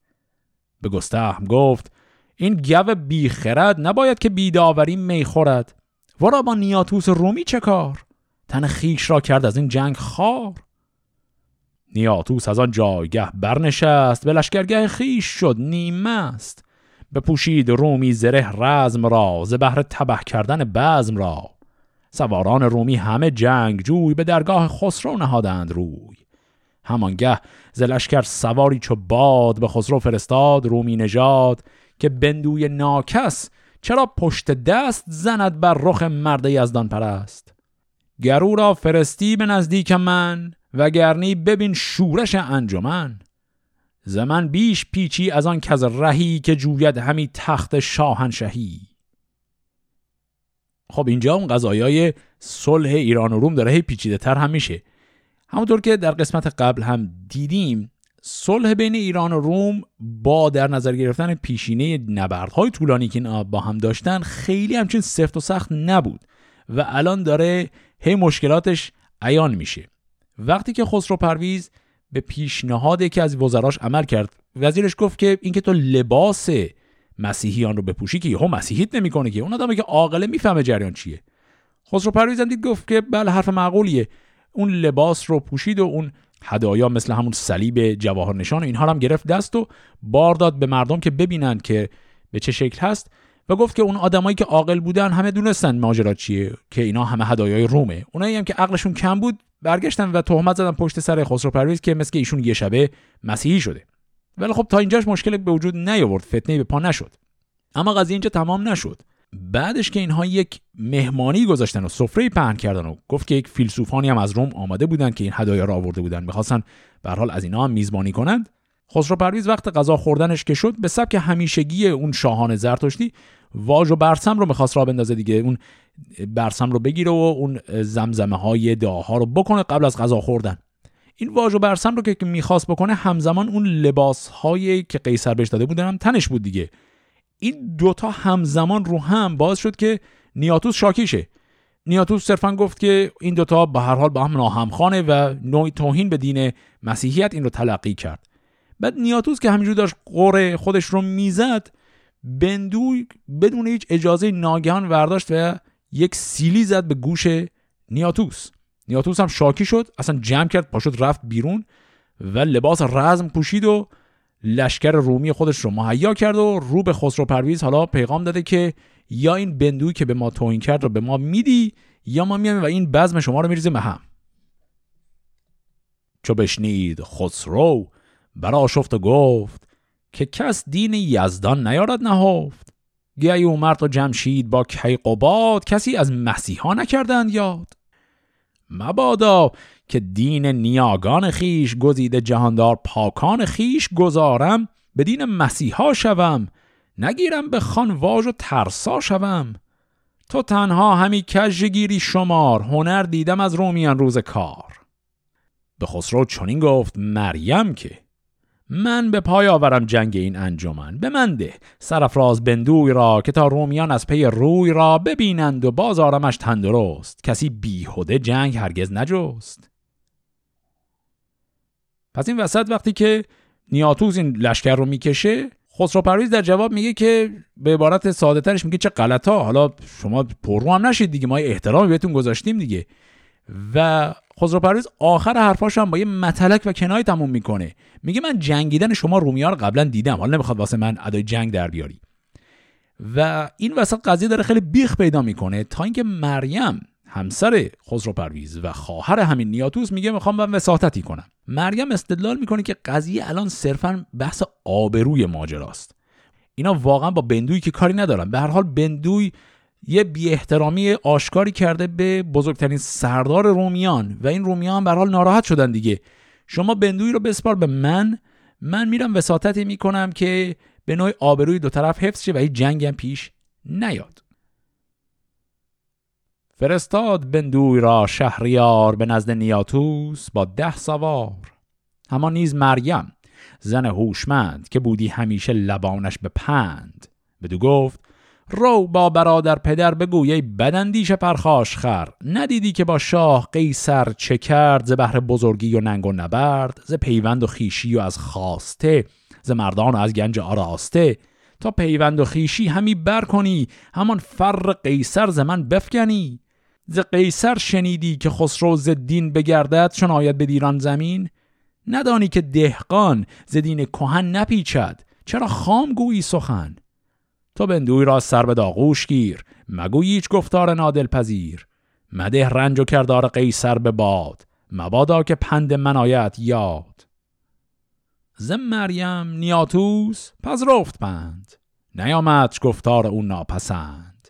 به گستهم گفت این گو بیخرد نباید که بیداوری می خورد. ورا با نیاتوس رومی چه کار؟ تن خیش را کرد از این جنگ خار. نیاتوس از آن جایگه برنشست به لشکرگه خیش شد نیمست. بپوشید رومی زره رزم را ز بهر تبه کردن بزم را. سواران رومی همه جنگ جوی به درگاه خسرو نهادند روی. همانگه ز لشکر سواری چو باد به خسرو فرستاد رومی نژاد که بندوی ناکس چرا پشت دست زند بر رخ مرد یزدان پرست گرو را فرستی به نزدیک من وگرنی ببین شورش انجمن. زمن بیش پیچی از آن کز رهی که جوید همی تخت شاهنشهی. خب اینجا اون قضایای صلح ایران و روم داره هی پیچیده تر هم میشه. همونطور که در قسمت قبل هم دیدیم صلح بین ایران و روم با در نظر گرفتن پیشینه نبردهای طولانی که با هم داشتن خیلی همچین سفت و سخت نبود و الان داره هی مشکلاتش عیان میشه. وقتی که خسرو پرویز به پیشنهاد که از وزراش عمل کرد. وزیرش گفت که اینکه تو لباس مسیحیان رو بپوشی که یهو مسیحیت نمی‌کنه که. اون آدمی که عاقله می‌فهمه جریان چیه. خسرو پرویز هم دید گفت که بله حرف معقولیه. اون لباس رو پوشید و اون هدایا مثل همون صلیب جواهر نشان و اینها هم گرفت دست و بار داد به مردم که ببینن که به چه شکل هست و گفت که اون آدمایی که عاقل بودن همه دونستن ماجرا چیه که اینا همه هدایای رومه. اونایی هم که عقلشون کم بود برگشتن و تهمت زدن پشت سر خسرو پرویز که مثل ایشون یه شبه مسیحی شده. ولی خب تا اینجاش مشکل به وجود نیاورد فتنه به پا نشد. اما قضیه اینجا تمام نشد. بعدش که اینها یک مهمانی گذاشتن و سفره پهن کردن و گفت که یک فیلسوفانی هم از روم آمده بودن که این هدایا را آورده بودن. می‌خواستن به حال از اینها هم میزبانی کنند. خسرو پرویز وقت غذا خوردنش که شد به سبک همیشگی اون شاهان زرتشتی واژ و برسم رو می‌خواست را بندازه دیگه. اون برسم رو بگیره و اون زمزمه های دعاها رو بکنه قبل از غذا خوردن. این واژ و برسم رو که می‌خواست بکنه همزمان اون لباس هایی که قیصر بهش داده بودن هم تنش بود دیگه. این دوتا همزمان رو هم باعث شد که نیاتوس شاکیشه. نیاتوس صرفا گفت که این دوتا به هر حال با هم ناهمخانه و نوعی توهین به دین مسیحیت این رو تلقی کرد. بعد نیاتوس که همینجور داشت قره خودش رو می‌زد بندوی بدون هیچ اجازه ناگهان ورداشت و یک سیلی زد به گوش نیاتوس. نیاتوس هم شاکی شد اصلا جمع کرد پاشد رفت بیرون و لباس رزم پوشید و لشکر رومی خودش رو مهیا کرد و رو به خسرو پرویز حالا پیغام داده که یا این بندوی که به ما توهین کرد رو به ما میدی یا ما میایم و این بزم شما رو میریزیم به هم. چو بشنید خسرو برا شفت و گفت که کس دین یزدان نیارد نهفت. گی اومرد و جمشید با کیقوباد کسی از مسیحا نکردند یاد. مبادا که دین نیاگان خیش گزیده جهاندار پاکان خیش گذارم به دین مسیحا شوم نگیرم به خانواژ و ترسا شوم. تو تنها همی کژگیری شمار هنر دیدم از رومیان روز کار. به خسرو چنین گفت مریم که من به پای آورم جنگ این انجمن. به من ده. سرفراز بندوی را که تا رومیان از پی روی را ببینند و باز آرمش تندرست. کسی بیهوده جنگ هرگز نجست. پس این وسط وقتی که نیاتوز این لشکر رو می‌کشه خسرو پرویز در جواب میگه که به عبارت ساده ترش میگه چه غلط ها حالا شما پررو هم نشید دیگه. ما احترامی بهتون گذاشتیم دیگه. و خسرو پرویز آخر حرفاش هم با یه متلک و کنایه تموم می‌کنه. میگه من جنگیدن شما رومیان رو قبلا دیدم. حالا نمی‌خواد واسه من ادای جنگ در بیاری. و این وسط قضیه داره خیلی بیخ پیدا می‌کنه تا اینکه مریم همسر خسرو پرویز و خواهر همین نیاتوس میگه می‌خوام من وساطتی کنم. مریم استدلال می‌کنه که قضیه الان صرفا بحث آبروی ماجراست. اینا واقعا با بندوی که کاری ندارن. به هر حال بندوی یه بی احترامی آشکاری کرده به بزرگترین سردار رومیان و این رومیان به حال ناراحت شدن دیگه. شما بندوی رو بسپار به من. من میرم وساطتی می‌کنم که به نوع آبروی دو طرف حفظ شه و هیچ هم پیش نیاد. فرستاد بندوی را شهریار به نزد نیاتوس با ده سوار. همان نیز مریم زن هوشمند که بودی همیشه لبانش به پند. بدو گفت رو با برادر پدر بگوی بدندیش پرخاش خر. ندیدی که با شاه قیصر چه کرد؟ ز بهر بزرگی و ننگ و نبرد ز پیوند و خیشی و از خواسته ز مردان و از گنج آراسته. تا پیوند و خیشی همی بر کنی همان فر قیصر ز من بفکنی ز قیصر شنیدی که خسرو ز دین بگردد چون آید به دیران زمین؟ ندانی که دهقان ز دین کهن نپیچد. چرا خام گویی سخن؟ تو بندوی را سر به داغوش گیر. مگو هیچ گفتار نادل پذیر مده رنج و کردار قیصر به باد. مبادا که پند من آید یاد. ز مریم نیاتوس رفت پند. نیامد گفتار او ناپسند.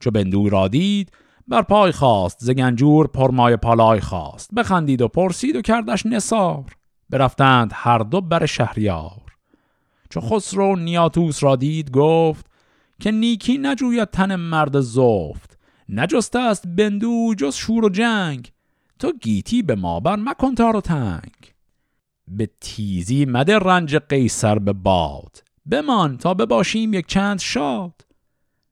چو بندوی را دید بر پای خواست زگنجور پرمای پالای خواست بخندید و پرسید و کردش نصار برفتند هر دو بر شهریار. چو خسرو نیاتوس را دید گفت که نیکی نجوید تن مرد زفت. نجسته است بندو جز شور و جنگ. تو گیتی به ما بر مکن تار و تنگ. به تیزی مده رنج قیصر به باد. بمان تا بباشیم یک چند شاد.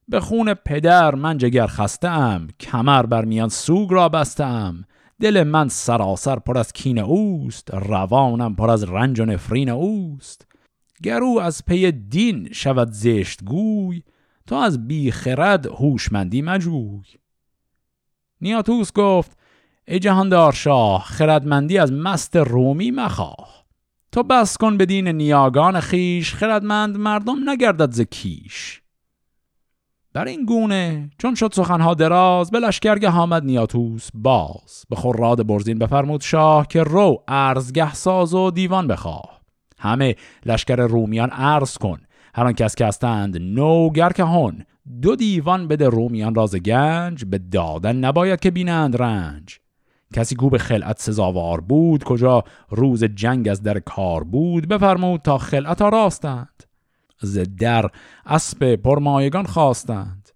به خون پدر من جگر خسته ام کمر بر میان سوگ را بسته ام دل من سراسر پر از کین اوست روانم پر از رنج و نفرین اوست. گرو از پی دین شود زشت گوی تو از بی خرد هوشمندی مجوی. نیاتوس گفت ای جهاندار شاه خردمندی از مست رومی مخواه. تو بس کن به دین نیاگان خیش خردمند مردم نگردد ز کیش. بر این گونه چون شد سخنها دراز به لشکرگه آمد نیاتوس باز. به خراد برزین بفرمود شاه که رو ارزگه ساز و دیوان بخواه. همه لشکر رومیان ارز کن هر آن کس که هستند نوگر که هن. دو دیوان بده رومیان راز گنج به دادن نباید که بینند رنج. کسی کو به خلعت سزاوار بود کجا روز جنگ از در کار بود بفرمود تا خلعت راستند ز در اسب پرمایگان خواستند.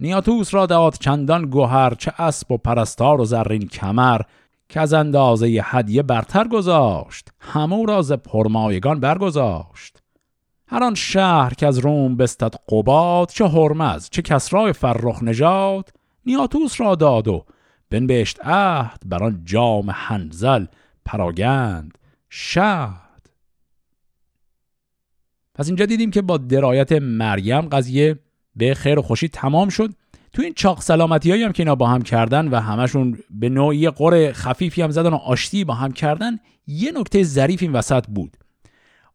نیاتوس را داد چندان گوهر چه اسب و پرستار و زرین کمر که از اندازه هدیه برتر گذاشت. همو را ز پرمایگان برگذاشت. هر آن شهر که از روم بستد قباد چه هرمز چه کسرای فرخ نژاد نیاتوس را داد و بنبشت عهد بر آن جام هنزل پراگند شهد. پس اینجا دیدیم که با درایت مریم قضیه به خیر و خوشی تمام شد. تو این چاق سلامتی هایی هم که اینا با هم کردن و همشون به نوعی قره خفیفی هم زدن و آشتی با هم کردن یه نکته ظریف این وسط بود.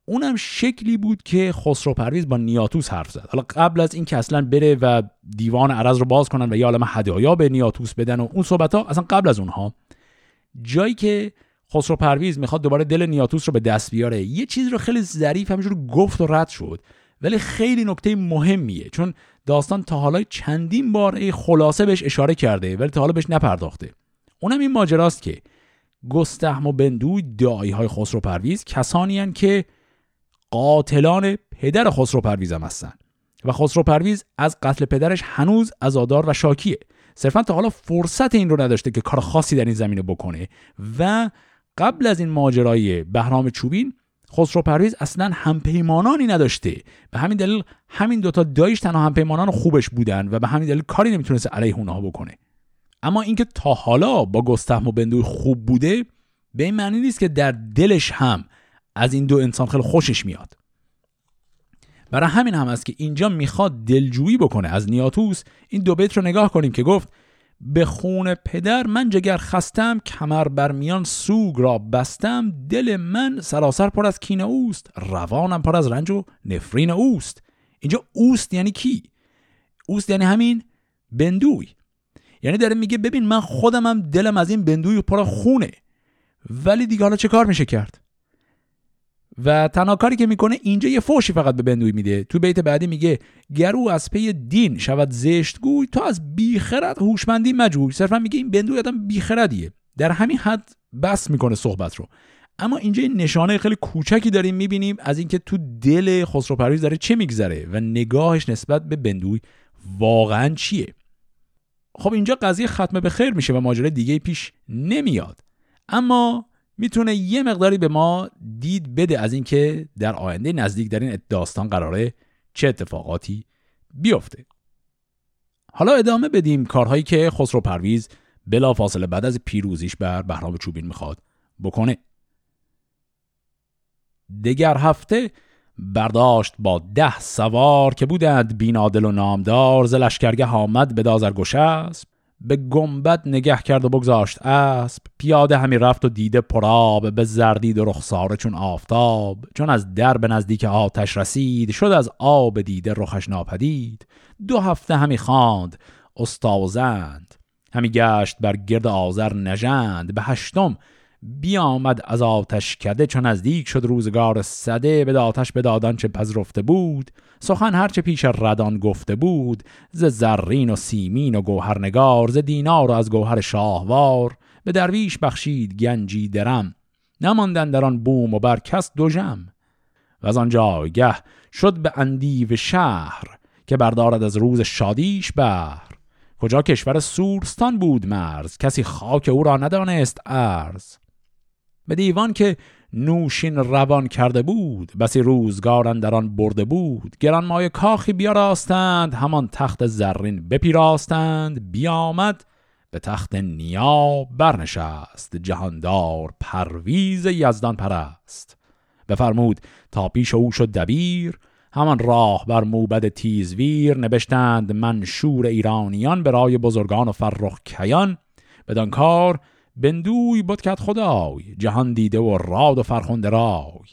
اونم شکلی بود که خسرو پرویز با نیاتوس حرف زد. حالا قبل از اینکه اصلا بره و دیوان عرض رو باز کنن و یه عالم هدایا به نیاتوس بدن و اون صحبت ها اصلا قبل از اونها جایی که خسرو پرویز می‌خواد دوباره دل نیاتوس رو به دست بیاره یه چیز رو خیلی ظریف همینجور گفت و رد شد. ولی خیلی نکته مهمیه چون داستان تا حالا چندین بار خلاصه بهش اشاره کرده ولی تا حالا بهش نپرداخته. اونم این ماجراست که گستهم و بندوی دایی های خسرو پرویز کسانی که قاتلان پدر خسرو پرویزم هستن. و خسرو پرویز از قتل پدرش هنوز عزادار و شاکیه. صرفا تا حالا فرصت این رو نداشته که کار خاصی در این زمینه بکنه. و قبل از این ماجرای بهرام چوبین خسرو پرویز اصلا همپیمانانی نداشته. به همین دلیل همین دوتا دایش تنها همپیمانان خوبش بودن و به همین دلیل کاری نمی‌تونست علیه اونها بکنه. اما اینکه تا حالا با گستهم و بندوی خوب بوده به این معنی نیست که در دلش هم از این دو انسان خیلی خوشش میاد. برای همین هم است که اینجا می‌خواد دلجویی بکنه. از نیاتوس این دو بیت رو نگاه کنیم که گفت به خون پدر من جگر خستم کمر بر میان سوگ را بستم دل من سراسر پر از کینه اوست روانم پر از رنج و نفرین اوست. اینجا اوست یعنی کی؟ اوست یعنی همین بندوی. یعنی داره میگه ببین من خودمم دلم از این بندوی پر خونه. ولی دیگه حالا چه کار میشه کرد؟ و تنها کاری که می‌کنه اینجا یه فوشی فقط به بندوی میده. تو بیت بعدی میگه گرو از پی دین شود زشت گوی تو از بیخرد هوشمندی مجوی. صرفا میگه این بندوی آدم بیخردیه. در همین حد بس می‌کنه صحبت رو. اما اینجا این نشانه خیلی کوچکی داریم می‌بینیم از اینکه تو دل خسرو پرویز داره چه میگذره و نگاهش نسبت به بندوی واقعا چیه. خب اینجا قضیه ختمه به خیر میشه و ماجرای دیگه پیش نمیاد. اما می‌تونه یه مقداری به ما دید بده از اینکه در آینده نزدیک در این داستان قراره چه اتفاقاتی بیفته. حالا ادامه بدیم کارهایی که خسرو پرویز بلا فاصله بعد از پیروزیش بر بهرام چوبین می‌خواد بکنه. دگر هفته برداشت با ده سوار که بودند بینادل و نامدار ز لشکرگه آمد به دازرگشسب به گنبد نگه کرد و بگذاشت. اسب پیاده همی رفت و دیده پراب به زردید و رخساره چون آفتاب. چون از در به نزدیک آتش رسید شد از آب دیده رخش ناپدید. دو هفته همی خواند استازند همی گشت بر گرد آذر نژند. به هشتم بیامد از آتش کده چون نزدیک شد روزگار صده به آتش بدادان چه پذرفته بود سخن هرچه پیش ردان گفته بود ز زرین و سیمین و گوهرنگار ز دینار و از گوهر شاهوار به درویش بخشید گنجی درم نماندن در آن بوم و بر کس دو جم و از آن جایگه شد به اندیو شهر که بردارد از روز شادیش بر کجا کشور سورستان بود مرز کسی خاک او را ندانست ارز به دیوان که نوشین روان کرده بود بسی روزگارن در آن برده بود. مای کاخی بیاراستند همان تخت زرین بپیراستند. بیامد به تخت نیا برنشست جهاندار پرویز یزدان پرست. بفرمود تا پیش او شد دبیر همان راه بر موبد تیزویر نبشتند منشور ایرانیان به رای بزرگان و فرخ کیان. بدان کار بندوی بود کت خدای جهان دیده و راد و فرخنده رای.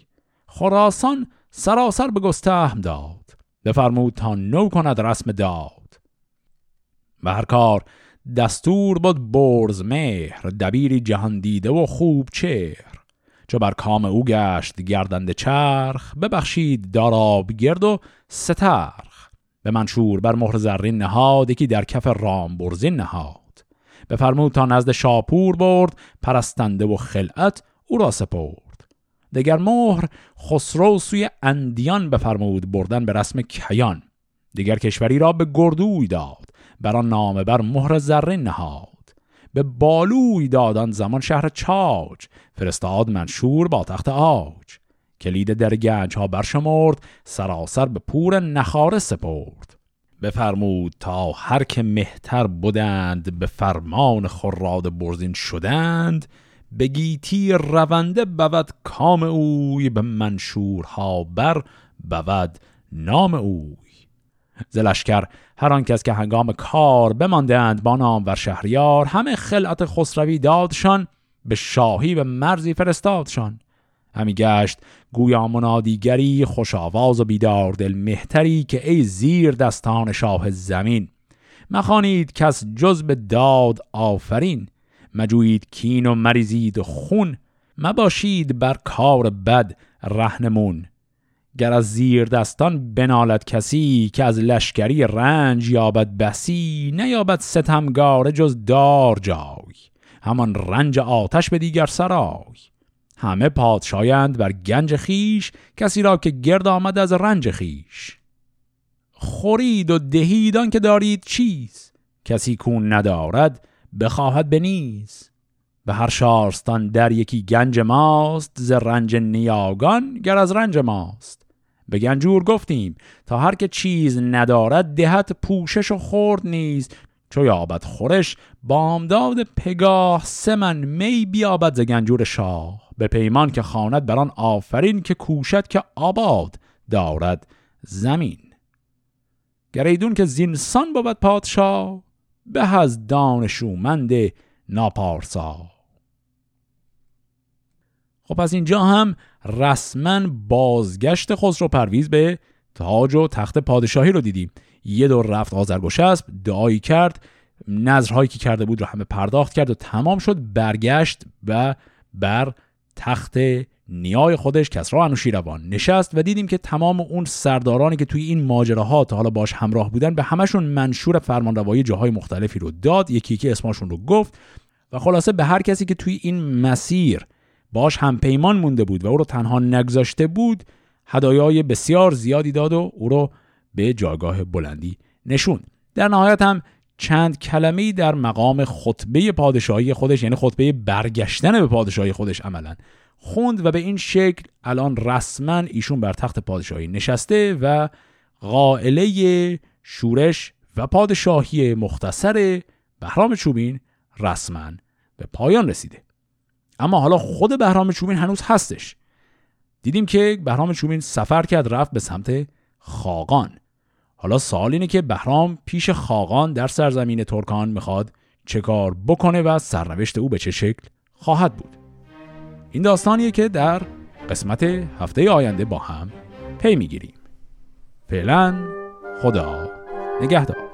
خراسان سراسر به گستهم داد بفرمود تا نو کند رسم داد. به هر کار دستور بود برز مهر دبیری جهان دیده و خوب چهر. چو بر کام او گشت گردنده چرخ ببخشید داراب گرد و سترخ. به منشور بر مهر زرین نهاد یکی در کف رام برزین نهاد. بفرمود تا نزد شاپور برد پرستنده و خلعت او را سپرد. دگر مهر خسرو سوی اندیان بفرمود بردن به رسم کیان. دیگر کشوری را به گردوی داد بر نامه بر مهر زرین نهاد. به بالوی دادان زمان شهر چاج فرستاد منشور با تخت آج کلید در گنج ها برشمرد سراسر به پور نخاره سپرد. بفرمود تا هر که مهتر بودند به فرمان خراد برزین شدند به گیتی رونده بود کام اوی به منشورها بر بود نام اوی. زلشکر هر آن کس که هنگام کار بماندند با نام و شهریار همه خلعت خسروی دادشان به شاهی و مرزی فرستادشان. همی گشت. گویا منادیگری خوش آواز و بیدار دل مهتری که ای زیر دستان شاه زمین. مخانید کس جز به داد آفرین. مجوید کین و مریزید خون. مباشید بر کار بد رهنمون. گر از زیر دستان بنالد کسی که از لشکری رنج یابد بسی نیابد ستمگار جز دار جای. همان رنج آتش به دیگر سرای. همه پادشایند بر گنج خیش کسی را که گرد آمد از رنج خیش. خورید و دهیدان که دارید چیز کسی کون ندارد بخواهد بنیز. به هر شارستان در یکی گنج ماست ز رنج نیاگان گر از رنج ماست. به گنجور گفتیم تا هر که چیز ندارد دهت پوشش و خورد نیست چو یابد خورش بامداد پگاه سه من می بیابد ز گنجور شاه. به پیمان که خواند بران آفرین که کوشد که آباد دارد زمین. گریدون که زینسان بود پادشاه به از دانشومند ناپارسا. خب از اینجا هم رسما بازگشت خسرو پرویز به تاج و تخت پادشاهی رو دیدیم. یه دور رفت آزرگوشسب دعایی کرد نظرهایی که کرده بود رو همه پرداخت کرد و تمام شد برگشت و بر تخت نیای خودش کسرا انوشیروان نشست و دیدیم که تمام اون سردارانی که توی این ماجراها تا حالا باش همراه بودن به همشون منشور فرمانروایی جاهای مختلفی رو داد. یکی یکی اسمشون رو گفت و خلاصه به هر کسی که توی این مسیر باش هم پیمان مونده بود و او رو تنها نگذاشته بود هدایای بسیار زیادی داد و او رو به جایگاه بلندی نشون در نهایت هم چند کلمه در مقام خطبه پادشاهی خودش یعنی خطبه برگشتن به پادشاهی خودش عملا. خوند و به این شکل الان رسما ایشون بر تخت پادشاهی نشسته و قائله شورش و پادشاهی مختصر بهرام چوبین رسما به پایان رسیده. اما حالا خود بهرام چوبین هنوز هستش. دیدیم که بهرام چوبین سفر کرد رفت به سمت خاقان. حالا سوال اینه که بهرام پیش خاقان در سرزمین ترکان می‌خواد چه کار بکنه و سرنوشت او به چه شکل خواهد بود. این داستانیه که در قسمت هفته آینده با هم پی می‌گیریم. فعلا خدا نگهدار.